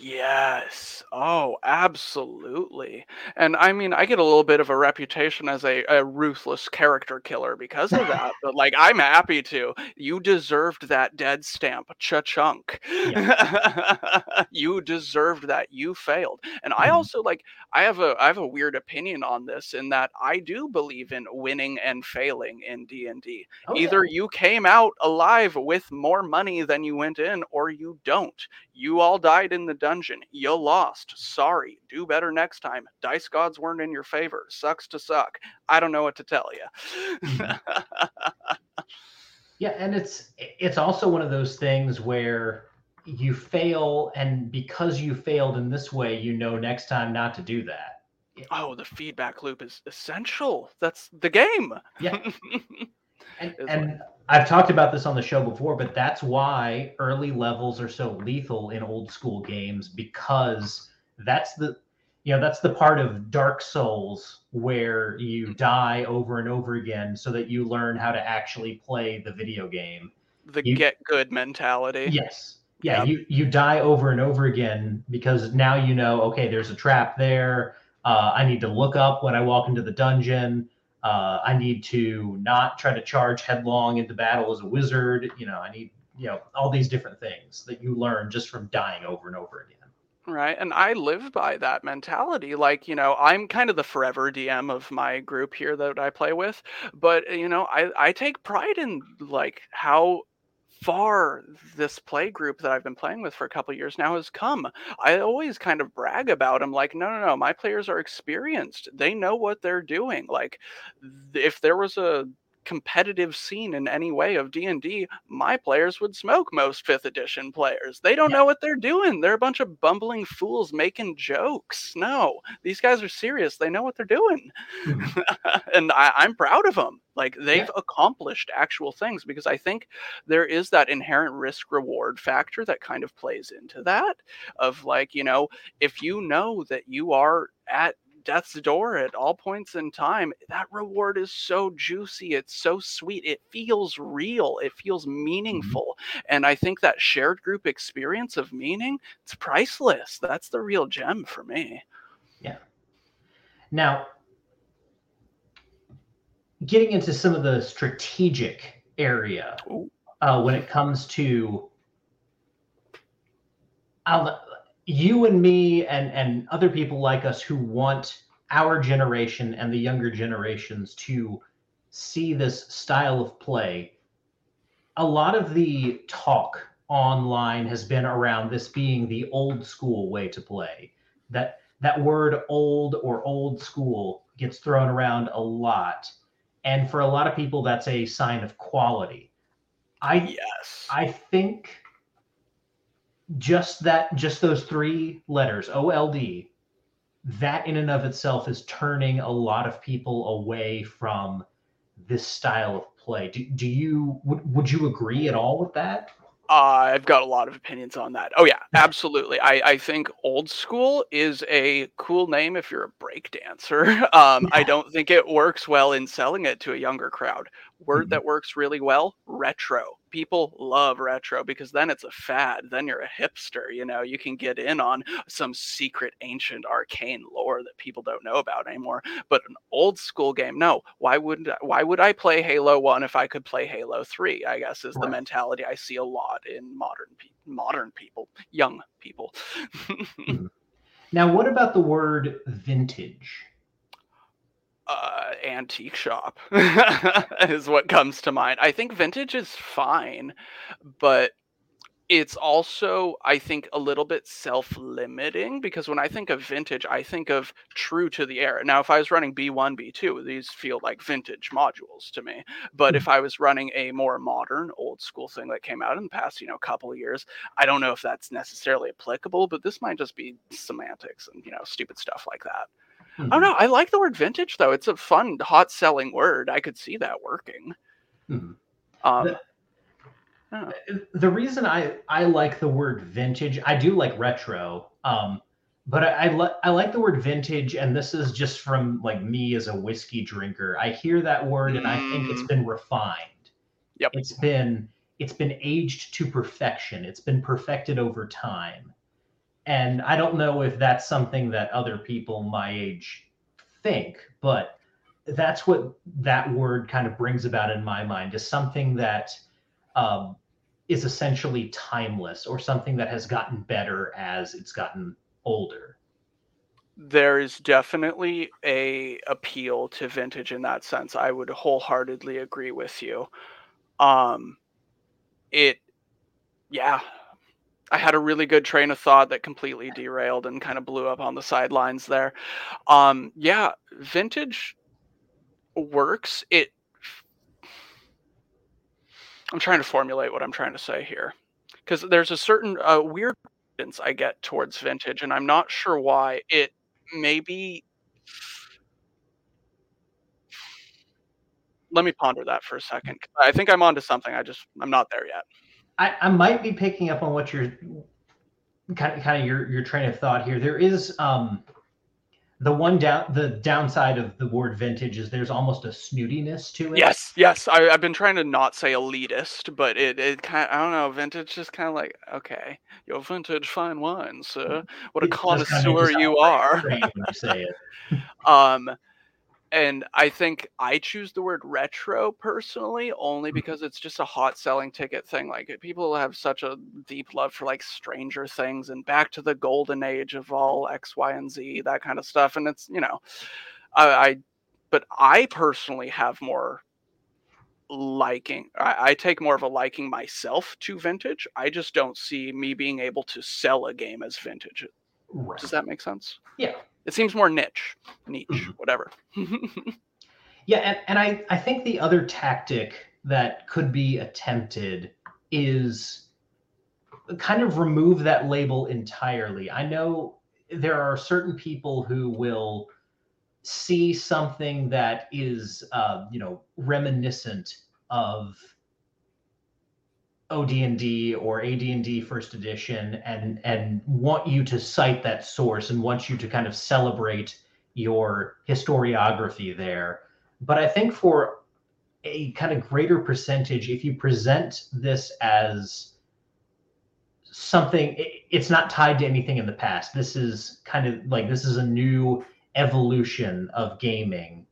Yes. Oh, absolutely. And I mean, I get a little bit of a reputation as a, a ruthless character killer because of that. but like, I'm happy to. You deserved that dead stamp, cha-chunk. Yeah. you deserved that. You failed. And I mm-hmm. also like. I have a I have a weird opinion on this in that I do believe in winning and failing in D and D. Oh, Either you came out alive with more money than you went in, or you don't. You all died in the dungeon. You lost. Sorry. Do better next time. Dice gods weren't in your favor. Sucks to suck. I don't know what to tell you. Mm-hmm. yeah, and it's it's also one of those things where you fail and because you failed in this way, you know next time not to do that. Oh, the feedback loop is essential. That's the game. Yeah. And, and I've talked about this on the show before, but that's why early levels are so lethal in old school games because that's the you know that's the part of Dark Souls where you mm-hmm. die over and over again so that you learn how to actually play the video game. The you, get good mentality. Yes. Yeah, you you die over and over again because now you know okay, there's a trap there. Uh, I need to look up when I walk into the dungeon. Uh, I need to not try to charge headlong into battle as a wizard. You know, I need, you know, all these different things that you learn just from dying over and over again. Right. And I live by that mentality. Like, you know, I'm kind of the forever DM of my group here that I play with. But, you know, I, I take pride in like how far this play group that I've been playing with for a couple years now has come. I always kind of brag about them like no no no my players are experienced. They know what they're doing. Like if there was a competitive scene in any way of D&D, my players would smoke most 5th edition players. They don't yeah. know what they're doing. They're a bunch of bumbling fools making jokes. No, these guys are serious. They know what they're doing. Mm-hmm. and I, am proud of them. Like they've yeah. accomplished actual things because I think there is that inherent risk reward factor that kind of plays into that of like, you know, if you know that you are at death's door at all points in time that reward is so juicy it's so sweet it feels real it feels mm-hmm. meaningful mm-hmm. and i think that shared group experience of meaning it's priceless that's the real gem for me yeah now getting into some of the strategic area uh, when it comes to I'll, you and me and and other people like us who want our generation and the younger generations to see this style of play a lot of the talk online has been around this being the old school way to play that that word old or old school gets thrown around a lot. And for a lot of people that's a sign of quality. I yes. I think just that just those three letters old that in and of itself is turning a lot of people away from this style of play do, do you would, would you agree at all with that uh, I've got a lot of opinions on that. Oh yeah, absolutely. I, I think old school is a cool name if you're a break dancer. Um, yeah. I don't think it works well in selling it to a younger crowd. Word mm-hmm. that works really well, retro people love retro because then it's a fad. Then you're a hipster, you know, you can get in on some secret ancient arcane lore that people don't know about anymore. But an old school game, no. Why wouldn't? why would I play Halo 1 if I could play Halo 3? I guess is the Right. mentality I see a lot in modern pe- modern people, young people. Mm-hmm. Now, what about the word vintage? Uh, antique shop is what comes to mind. I think vintage is fine, but it's also, I think, a little bit self limiting because when I think of vintage, I think of true to the era. Now, if I was running B1, B2, these feel like vintage modules to me. But if I was running a more modern, old school thing that came out in the past, you know, couple of years, I don't know if that's necessarily applicable, but this might just be semantics and, you know, stupid stuff like that. I don't know. I like the word vintage though. It's a fun, hot selling word. I could see that working. Mhm. Um, The- the reason I I like the word vintage, I do like retro, um, but I I, li- I like the word vintage, and this is just from like me as a whiskey drinker. I hear that word, and I think it's been refined. Yep. It's been it's been aged to perfection. It's been perfected over time, and I don't know if that's something that other people my age think, but that's what that word kind of brings about in my mind is something that um, is essentially timeless or something that has gotten better as it's gotten older. there is definitely a appeal to vintage in that sense. I would wholeheartedly agree with you. Um, it, yeah, I had a really good train of thought that completely derailed and kind of blew up on the sidelines there. Um, yeah, vintage works. It. I'm trying to formulate what I'm trying to say here, because there's a certain uh, weird I get towards vintage, and I'm not sure why. It maybe. Let me ponder that for a second. I think I'm onto something. I just I'm not there yet. I, I might be picking up on what you're kind of kind of your your train of thought here. There is um the one down the downside of the word vintage is there's almost a snootiness to it. Yes, yes. I, I've been trying to not say elitist, but it, it kind I don't know. Vintage is kind of like okay, your vintage fine wine, sir. What a It does kinda connoisseur you are. strange when you it. Um, and I think I choose the word retro personally only Mhm. because it's just a hot selling ticket thing. Like people have such a deep love for like Stranger Things and back to the golden age of all X, Y, and Z, that kind of stuff. And it's you know, I, I but I personally have more liking. I, I take more of a liking myself to vintage. I just don't see me being able to sell a game as vintage. Right. Does that make sense? Yeah. It seems more niche, niche, Mhm. whatever. Yeah, and, and I, I think the other tactic that could be attempted is kind of remove that label entirely. I know there are certain people who will see something that is, uh, you know, reminiscent of OD&D or AD&D first edition and and want you to cite that source and want you to kind of celebrate your historiography there. But I think for a kind of greater percentage, if you present this as something, it- it's not tied to anything in the past. This is kind of like this is a new evolution of gaming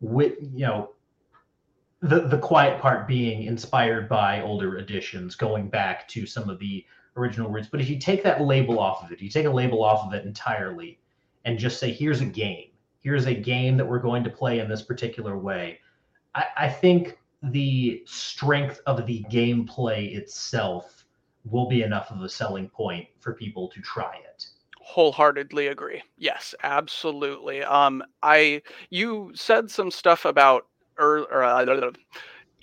with, you know, the the quiet part being inspired by older editions, going back to some of the original roots. But if you take that label off of it, you take a label off of it entirely, and just say, "Here's a game. Here's a game that we're going to play in this particular way." I, I think the strength of the gameplay itself will be enough of a selling point for people to try it. Wholeheartedly agree. Yes, absolutely. Um, I you said some stuff about or, or uh,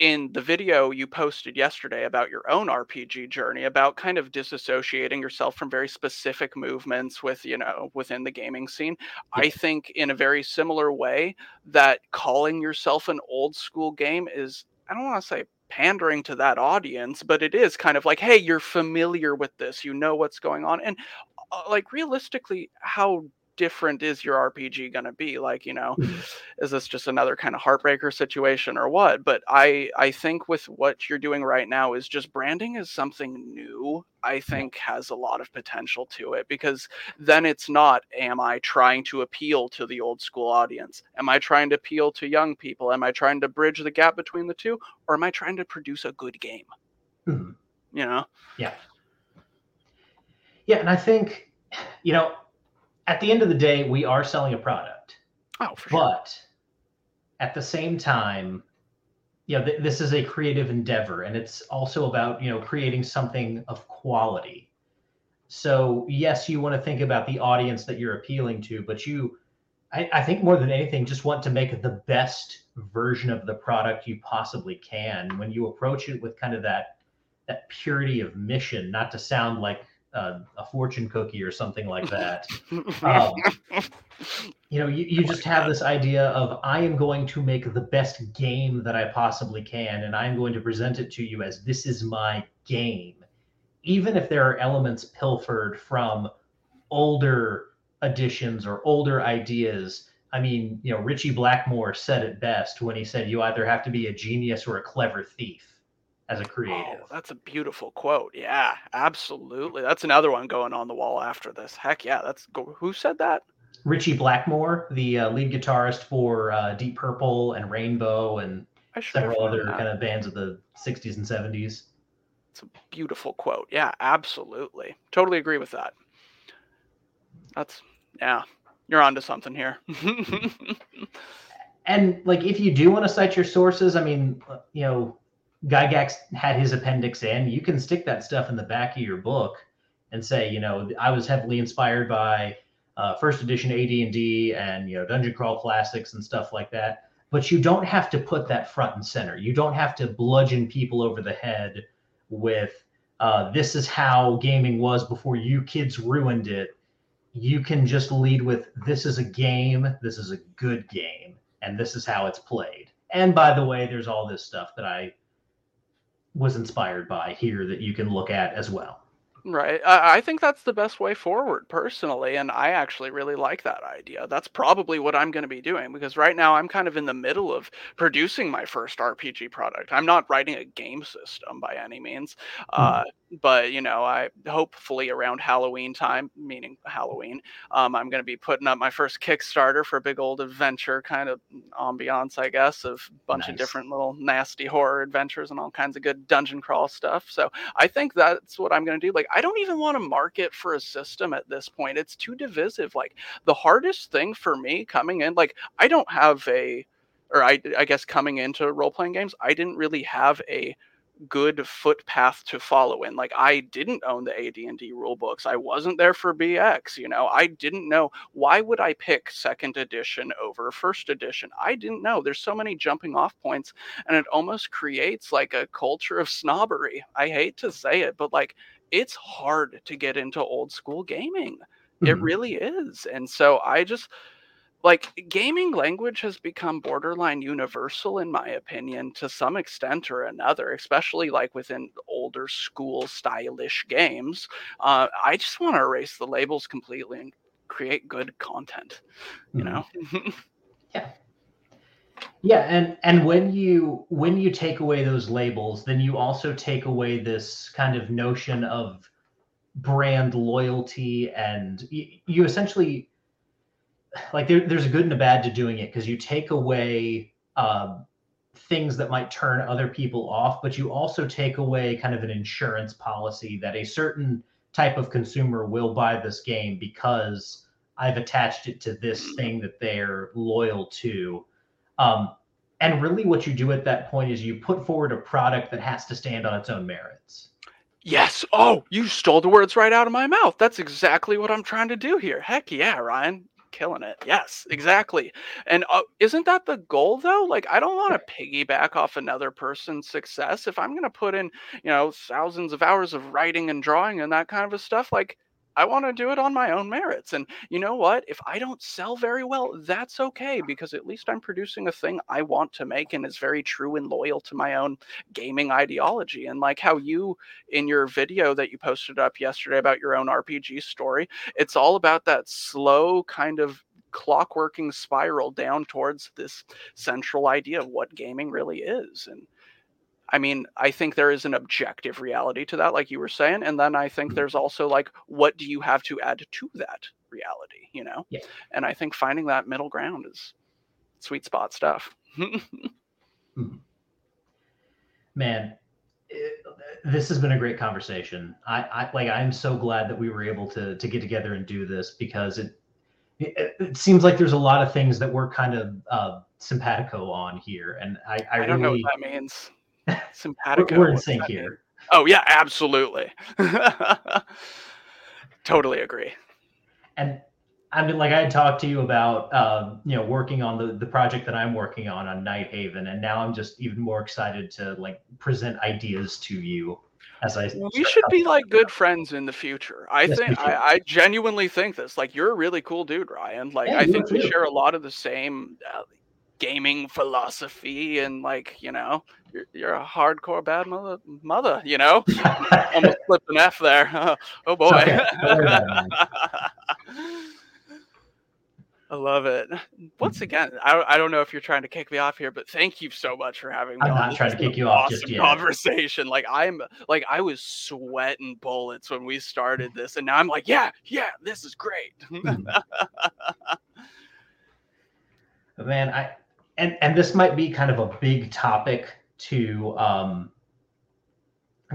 in the video you posted yesterday about your own RPG journey, about kind of disassociating yourself from very specific movements with you know within the gaming scene. I think in a very similar way that calling yourself an old school game is I don't want to say pandering to that audience, but it is kind of like, hey, you're familiar with this, you know what's going on, and uh, like realistically, how different is your RPG going to be? Like, you know, Mhm. is this just another kind of heartbreaker situation or what? But I I think with what you're doing right now is just branding is something new. I think has a lot of potential to it because then it's not am I trying to appeal to the old school audience? Am I trying to appeal to young people? Am I trying to bridge the gap between the two or am I trying to produce a good game? Mhm. You know? Yeah. Yeah, and I think, you know, at the end of the day, we are selling a product, Oh, for sure. but at the same time, you know, th- this is a creative endeavor, and it's also about you know creating something of quality. So yes, you want to think about the audience that you're appealing to, but you, I, I think more than anything, just want to make the best version of the product you possibly can. When you approach it with kind of that that purity of mission, not to sound like uh, a fortune cookie or something like that. Um, you know, you, you just have this idea of I am going to make the best game that I possibly can, and I'm going to present it to you as this is my game. Even if there are elements pilfered from older editions or older ideas. I mean, you know, Ritchie Blackmore said it best when he said you either have to be a genius or a clever thief as a creative. Oh, that's a beautiful quote. Yeah, absolutely. That's another one going on the wall after this. Heck yeah, that's who said that? Ritchie Blackmore, the uh, lead guitarist for uh, Deep Purple and Rainbow and I should have several other that. kind of bands of the 60s and 70s. It's a beautiful quote. Yeah, absolutely. Totally agree with that. That's yeah. You're onto something here. And like, if you do want to cite your sources, I mean, uh, you know, Gygax had his appendix in. You can stick that stuff in the back of your book and say, you know, I was heavily inspired by uh, first edition AD&D and you know Dungeon Crawl classics and stuff like that. But you don't have to put that front and center. You don't have to bludgeon people over the head with uh, this is how gaming was before you kids ruined it. You can just lead with this is a game. This is a good game and this is how it's played. And by the way, there's all this stuff that I was inspired by here that you can look at as well. Right. I, I think that's the best way forward, personally. And I actually really like that idea. That's probably what I'm going to be doing because right now I'm kind of in the middle of producing my first RPG product. I'm not writing a game system by any means. Uh, but, you know, I hopefully around Halloween time, meaning Halloween, um, I'm going to be putting up my first Kickstarter for a big old adventure kind of ambiance, I guess, of a bunch of different little nasty horror adventures and all kinds of good dungeon crawl stuff. So I think that's what I'm going to do. Like, I don't even want to market for a system at this point. It's too divisive. Like, the hardest thing for me coming in, like, I don't have a, or I, I guess coming into role playing games, I didn't really have a good footpath to follow in. Like, I didn't own the AD&D rule books. I wasn't there for BX. You know, I didn't know why would I pick second edition over first edition. I didn't know. There's so many jumping off points, and it almost creates like a culture of snobbery. I hate to say it, but like it's hard to get into old school gaming. It Mhm. really is. And so I just like gaming language has become borderline universal in my opinion to some extent or another especially like within older school stylish games. Uh, i just want to erase the labels completely and create good content you Mhm. know? Yeah, Yeah, and and when you when you take away those labels, then you also take away this kind of notion of brand loyalty, and you, you essentially like there, there's a good and a bad to doing it because you take away um, things that might turn other people off, but you also take away kind of an insurance policy that a certain type of consumer will buy this game because I've attached it to this thing that they're loyal to. Um, and really, what you do at that point is you put forward a product that has to stand on its own merits. yes oh you stole the words right out of my mouth that's exactly what i'm trying to do here heck yeah ryan killing it. Yes exactly. And uh, isn't that the goal though? Like i don't want to piggyback off another person's success. If i'm going to put in you know thousands of hours of writing and drawing and that kind of a stuff like I want to do it on my own merits. And you know what? If I don't sell very well, that's okay because at least I'm producing a thing I want to make and is very true and loyal to my own gaming ideology. And like how you, in your video that you posted up yesterday about your own RPG story, it's all about that slow kind of clockworking spiral down towards this central idea of what gaming really is. And I mean, I think there is an objective reality to that, like you were saying. And then I think Mm-hmm. there's also like, what do you have to add to that reality, you know? Yeah. And I think finding that middle ground is sweet spot stuff. Man, it, this has been a great conversation. I, I like. I'm so glad that we were able to to get together and do this because it it, it seems like there's a lot of things that we're kind of uh, simpatico on here, and I I, I, don't know what that means. We're, Simpatico. we're in sync here. Oh, yeah, absolutely. totally agree. and I mean, like I had talked to you about, um, you know, working on the the project that I'm working on on Night Haven, and now I'm just even more excited to like present ideas to you as I. we should be like good friends in the future. I Yes, think. I, I genuinely think this. Like you're a really cool dude, Ryan. Like Yeah, I think we too. share a lot of the same uh, gaming philosophy and like you know you're, you're a hardcore bad mother mother you know? Almost flipped an f there. Oh boy. Okay. Don't worry about it, i love it. Once again I, I don't know if you're trying to kick me off here but thank you so much for having me I'm not trying to kick you an off just awesome yet. conversation. Like i'm like i was sweating bullets when we started this and now i'm like yeah yeah this is great. Hmm. But man, I and and this might be kind of a big topic to um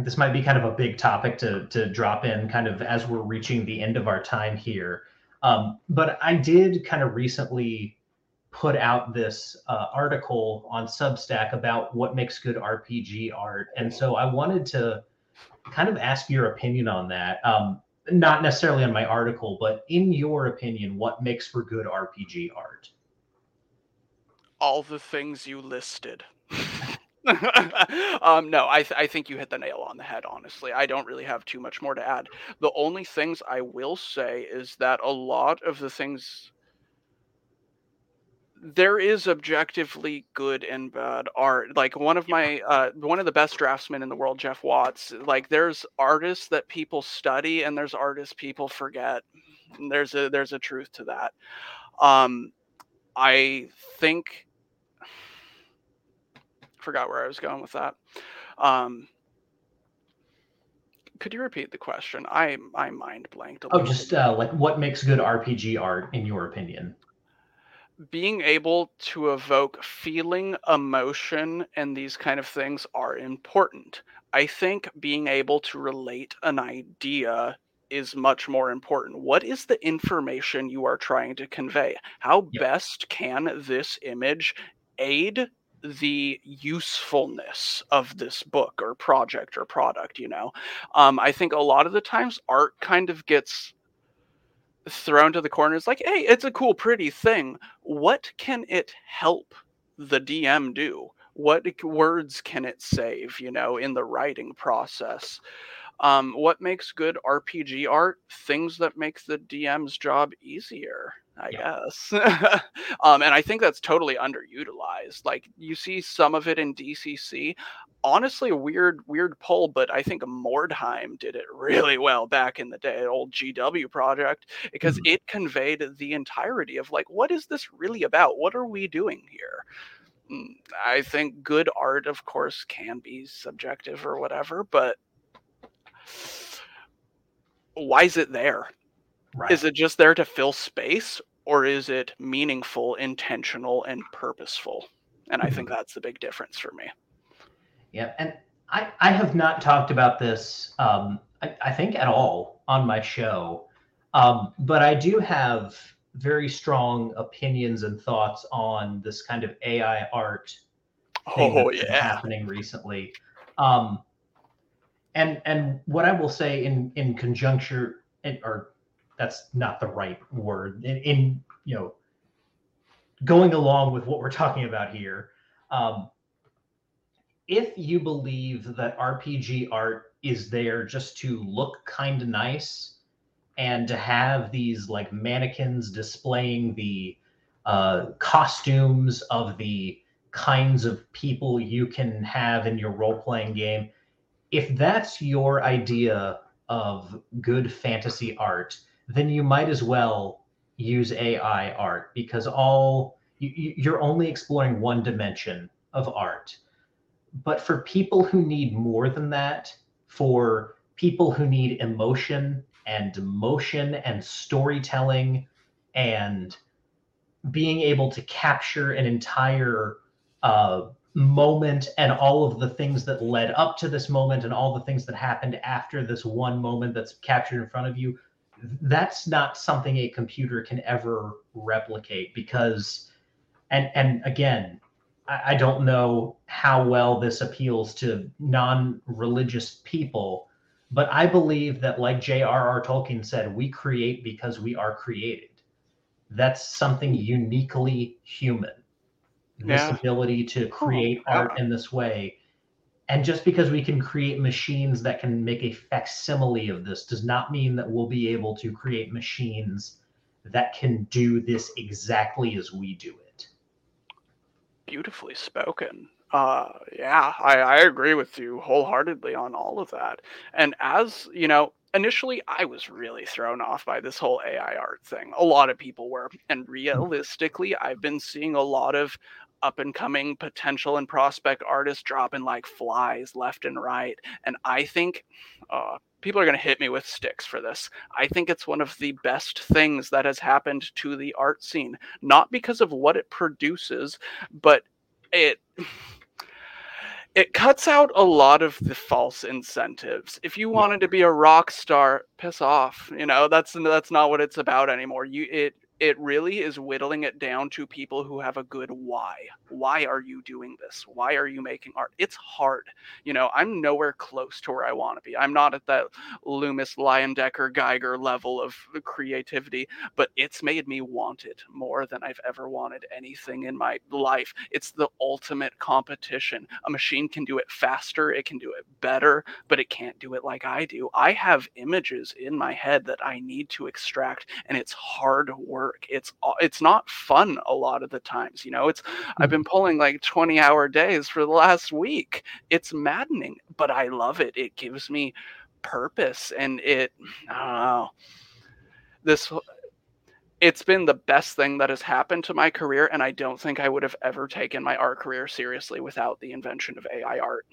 this might be kind of a big topic to to drop in kind of as we're reaching the end of our time here. Um, but I did kind of recently put out this uh, article on Substack about what makes good RPG art, and so I wanted to kind of ask your opinion on that. Um, not necessarily on my article, but in your opinion, what makes for good RPG art? All the things you listed. um, no, I, th- I think you hit the nail on the head, honestly. I don't really have too much more to add. The only things I will say is that a lot of the things. There is objectively good and bad art. Like one of my, uh, one of the best draftsmen in the world, Jeff Watts. Like there's artists that people study, and there's artists people forget. And there's a there's a truth to that. Um, I think forgot where I was going with that. Um, could you repeat the question? I I mind blanked a little. Oh, just uh, like what makes good RPG art in your opinion? being able to evoke feeling, emotion, and these kind of things are important. I think being able to relate an idea is much more important. What is the information you are trying to convey? How Yep. best can this image aid the usefulness of this book or project or product, you know? Um, I think a lot of the times art kind of gets thrown to the corner. It's like, hey, it's a cool, pretty thing. What can it help the DM do? What words can it save, you know, in the writing process? Um, what makes good RPG art? Things that make the DM's job easier, I Yeah. guess. um, and I think that's totally underutilized. Like you see some of it in DCC. Honestly, a weird, weird pull, but I think Mordheim did it really well back in the day, old GW project, because Mhm. it conveyed the entirety of like, what is this really about? What are we doing here? Mm, I think good art, of course, can be subjective or whatever, but why is it there? Right. Is it just there to fill space, or is it meaningful, intentional, and purposeful? And I think that's the big difference for me. Yeah, and I I have not talked about this um, I, I think at all on my show, um, but I do have very strong opinions and thoughts on this kind of AI art thing Oh that's yeah, happening recently. Um, and and what I will say in in conjuncture, in, or that's not the right word. In, in you know, going along with what we're talking about here, um, if you believe that RPG art is there just to look kind of nice and to have these like mannequins displaying the uh, costumes of the kinds of people you can have in your role playing game. If that's your idea of good fantasy art, then you might as well use AI art because all you, you're only exploring one dimension of art. But for people who need more than that, for people who need emotion and motion and storytelling and being able to capture an entire uh, moment and all of the things that led up to this moment and all the things that happened after this one moment that's captured in front of you that's not something a computer can ever replicate because and and again I, I don't know how well this appeals to non-religious people but I believe that, like J.R.R. Tolkien said, we create because we are created. That's something uniquely human. This Yeah. ability to create yeah. art in this way. And just because we can create machines that can make a facsimile of this does not mean that we'll be able to create machines that can do this exactly as we do it. beautifully spoken. Uh, yeah, I, I agree with you wholeheartedly on all of that. And as you know, initially I was really thrown off by this whole AI art thing. A lot of people were. And realistically, I've been seeing a lot of up and coming potential and prospect artists dropping like flies left and right. And I think uh, people are going to hit me with sticks for this. I think it's one of the best things that has happened to the art scene, not because of what it produces, but it it cuts out a lot of the false incentives. If you wanted to be a rock star, piss off. You know, that's that's not what it's about anymore. You it it really is whittling it down to people who have a good why. Why are you doing this? Why are you making art? It's hard. You know, I'm nowhere close to where I want to be. I'm not at that Loomis, Leyendecker, Giger level of creativity, but it's made me want it more than I've ever wanted anything in my life. It's the ultimate competition. A machine can do it faster, it can do it better, but it can't do it like I do. I have images in my head that I need to extract, and it's hard work. It's it's not fun a lot of the times. You know, it's I've been pulling like 20 hour days for the last week. It's maddening, but I love it. It gives me purpose and it I don't know. This it's been the best thing that has happened to my career and I don't think I would have ever taken my art career seriously without the invention of AI art.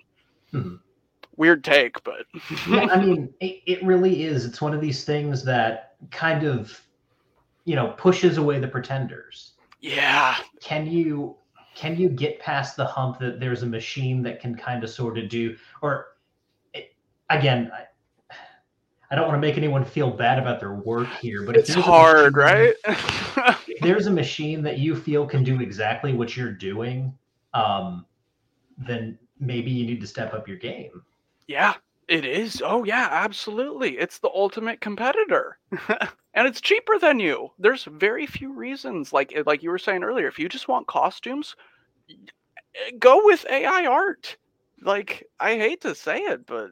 Mhm. Weird take, but yeah, I mean, it, it really is. It's one of these things that kind of, you know, pushes away the pretenders. yeah, Can you can you get past the hump that there's a machine that can kind of sort of do or it, again, I, I don't want to make anyone feel bad about their work here, but it's hard, machine- right? if there's a machine that you feel can do exactly what you're doing, um, then maybe you need to step up your game. Yeah, it is. Oh yeah, absolutely. It's the ultimate competitor. and it's cheaper than you. There's very few reasons like eh, like you were saying earlier, if you just want costumes, eh, go with AI art. Like I hate to say it, but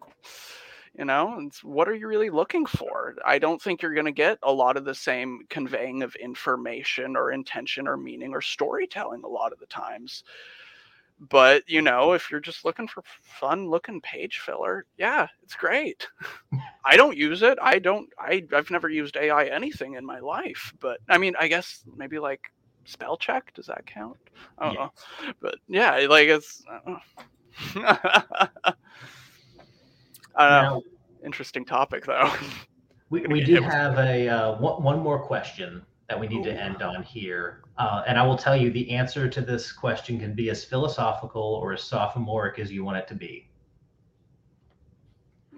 you know, it's what are you really looking for? I don't think you're going to get a lot of the same conveying of information or intention or meaning or storytelling a lot of the times but you know if you're just looking for fun looking page filler yeah it's great i don't use it i don't I, i've never used ai anything in my life but i mean i guess maybe like spell check does that count i don't Yeah. know but yeah like it's I don't know. I don't know. Now, interesting topic though we, we do have a uh, one, one more question that we need to end on here, uh, and I will tell you the answer to this question can be as philosophical or as sophomoric as you want it to be.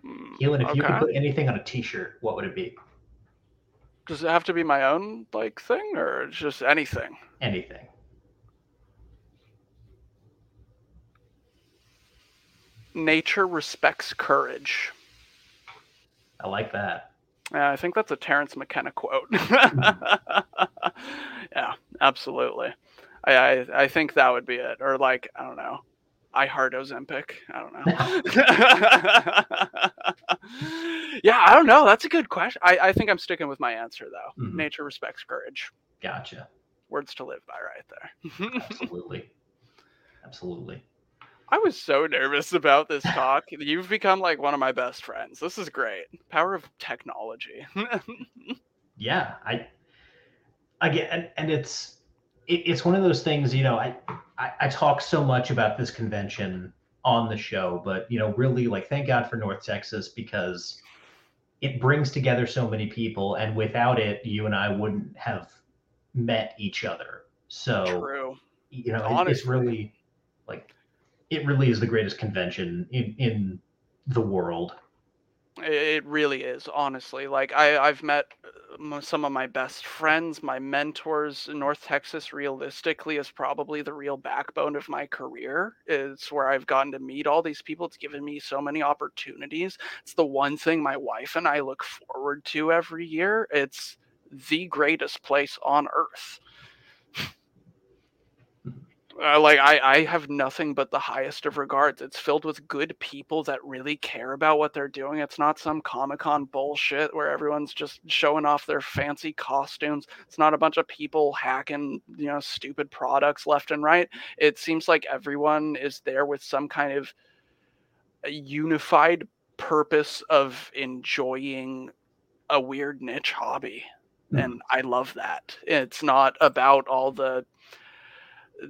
Mm, Keelan, if you could put anything on a T-shirt, what would it be? does it have to be my own like thing or just anything Anything. nature respects courage I like that. Yeah, I think that's a Terence McKenna quote. yeah, absolutely. I, I I think that would be it, or like I don't know, I heart Ozempic. I don't know. yeah, I don't know. That's a good question. I, I think I'm sticking with my answer though. Mhm. Nature respects courage. Gotcha. Words to live by, right there. Absolutely. Absolutely. I was so nervous about this talk. You've become like one of my best friends. This is great. Power of technology. Yeah, I again, and, and it's it, it's one of those things. You know, I, I I talk so much about this convention on the show, but you know, really, like, thank God for North Texas because it brings together so many people, and without it, you and I wouldn't have met each other. So True. you know, it- it's really like it really is the greatest convention in in the world. It really is, honestly. Like I, I've met uh, some of my best friends, my mentors. North Texas, realistically, is probably the real backbone of my career. It's where I've gotten to meet all these people. It's given me so many opportunities. It's the one thing my wife and I look forward to every year. It's the greatest place on earth. Uh, like I, I have nothing but the highest of regards. It's filled with good people that really care about what they're doing. It's not some Comic Con bullshit where everyone's just showing off their fancy costumes. It's not a bunch of people hacking, you know, stupid products left and right. It seems like everyone is there with some kind of a unified purpose of enjoying a weird niche hobby. And I love that. It's not about all the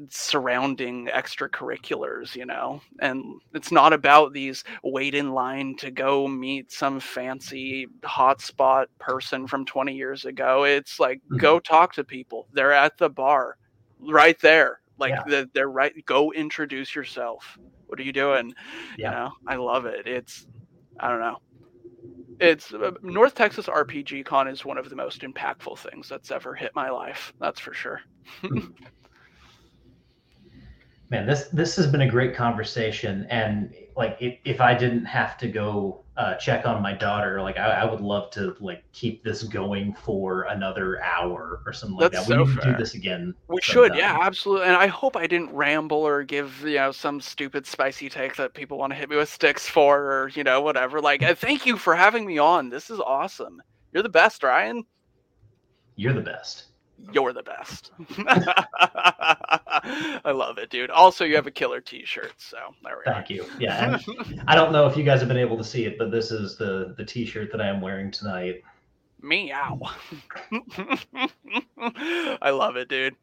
surrounding extracurriculars, you know, and it's not about these wait in line to go meet some fancy hotspot person from 20 years ago. It's like Mhm. go talk to people. They're at the bar right there. Like Yeah. the- they're right. Go introduce yourself. What are you doing? Yeah. You know, I love it. It's, I don't know. It's uh, North Texas RPG Con is one of the most impactful things that's ever hit my life. That's for sure. Man, this this has been a great conversation, and like if, if I didn't have to go uh, check on my daughter, like I, I would love to like keep this going for another hour or something like That's that. so we need to do this again. We should, yeah, absolutely. And I hope I didn't ramble or give, you know, some stupid spicy take that people want to hit me with sticks for or, you know, whatever. Like, uh, thank you for having me on. This is awesome. You're the best, Ryan. You're the best. You're the best. I love it, dude. Also, you have a killer t shirt. So there we go. Thank you. Yeah, I don't know if you guys have been able to see it, but this is the the T-shirt that I am wearing tonight. Meow. I love it, dude.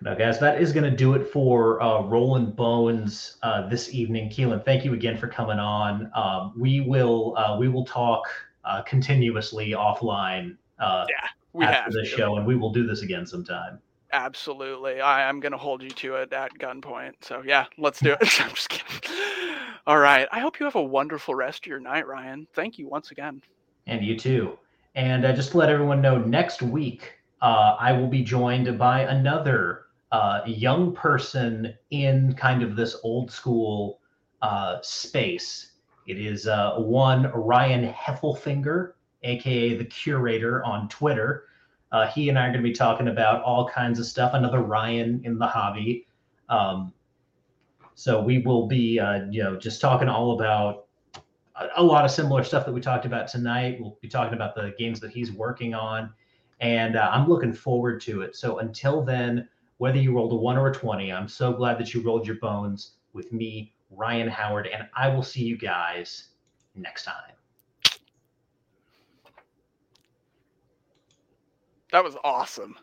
Now, guys, that is going to do it for uh, Rollin' Bones uh, this evening. Keelan, thank you again for coming on. Um, we will uh, we will talk uh, continuously offline uh, We after have the to. show, and we will do this again sometime. Absolutely. I am going to hold you to it at gunpoint. So, yeah, let's do it. I'm just kidding. All right. I hope you have a wonderful rest of your night, Ryan. Thank you once again. And you too. And uh, just to let everyone know, next week uh, I will be joined by another uh, young person in kind of this old school uh, space. It is uh, one Ryan Heffelfinger, aka the curator on Twitter. Uh, he and I are going to be talking about all kinds of stuff. Another Ryan in the hobby. Um, so we will be, uh, you know, just talking all about a, a lot of similar stuff that we talked about tonight. We'll be talking about the games that he's working on, and uh, I'm looking forward to it. So until then, whether you rolled a one or a twenty, I'm so glad that you rolled your bones with me, Ryan Howard, and I will see you guys next time. That was awesome.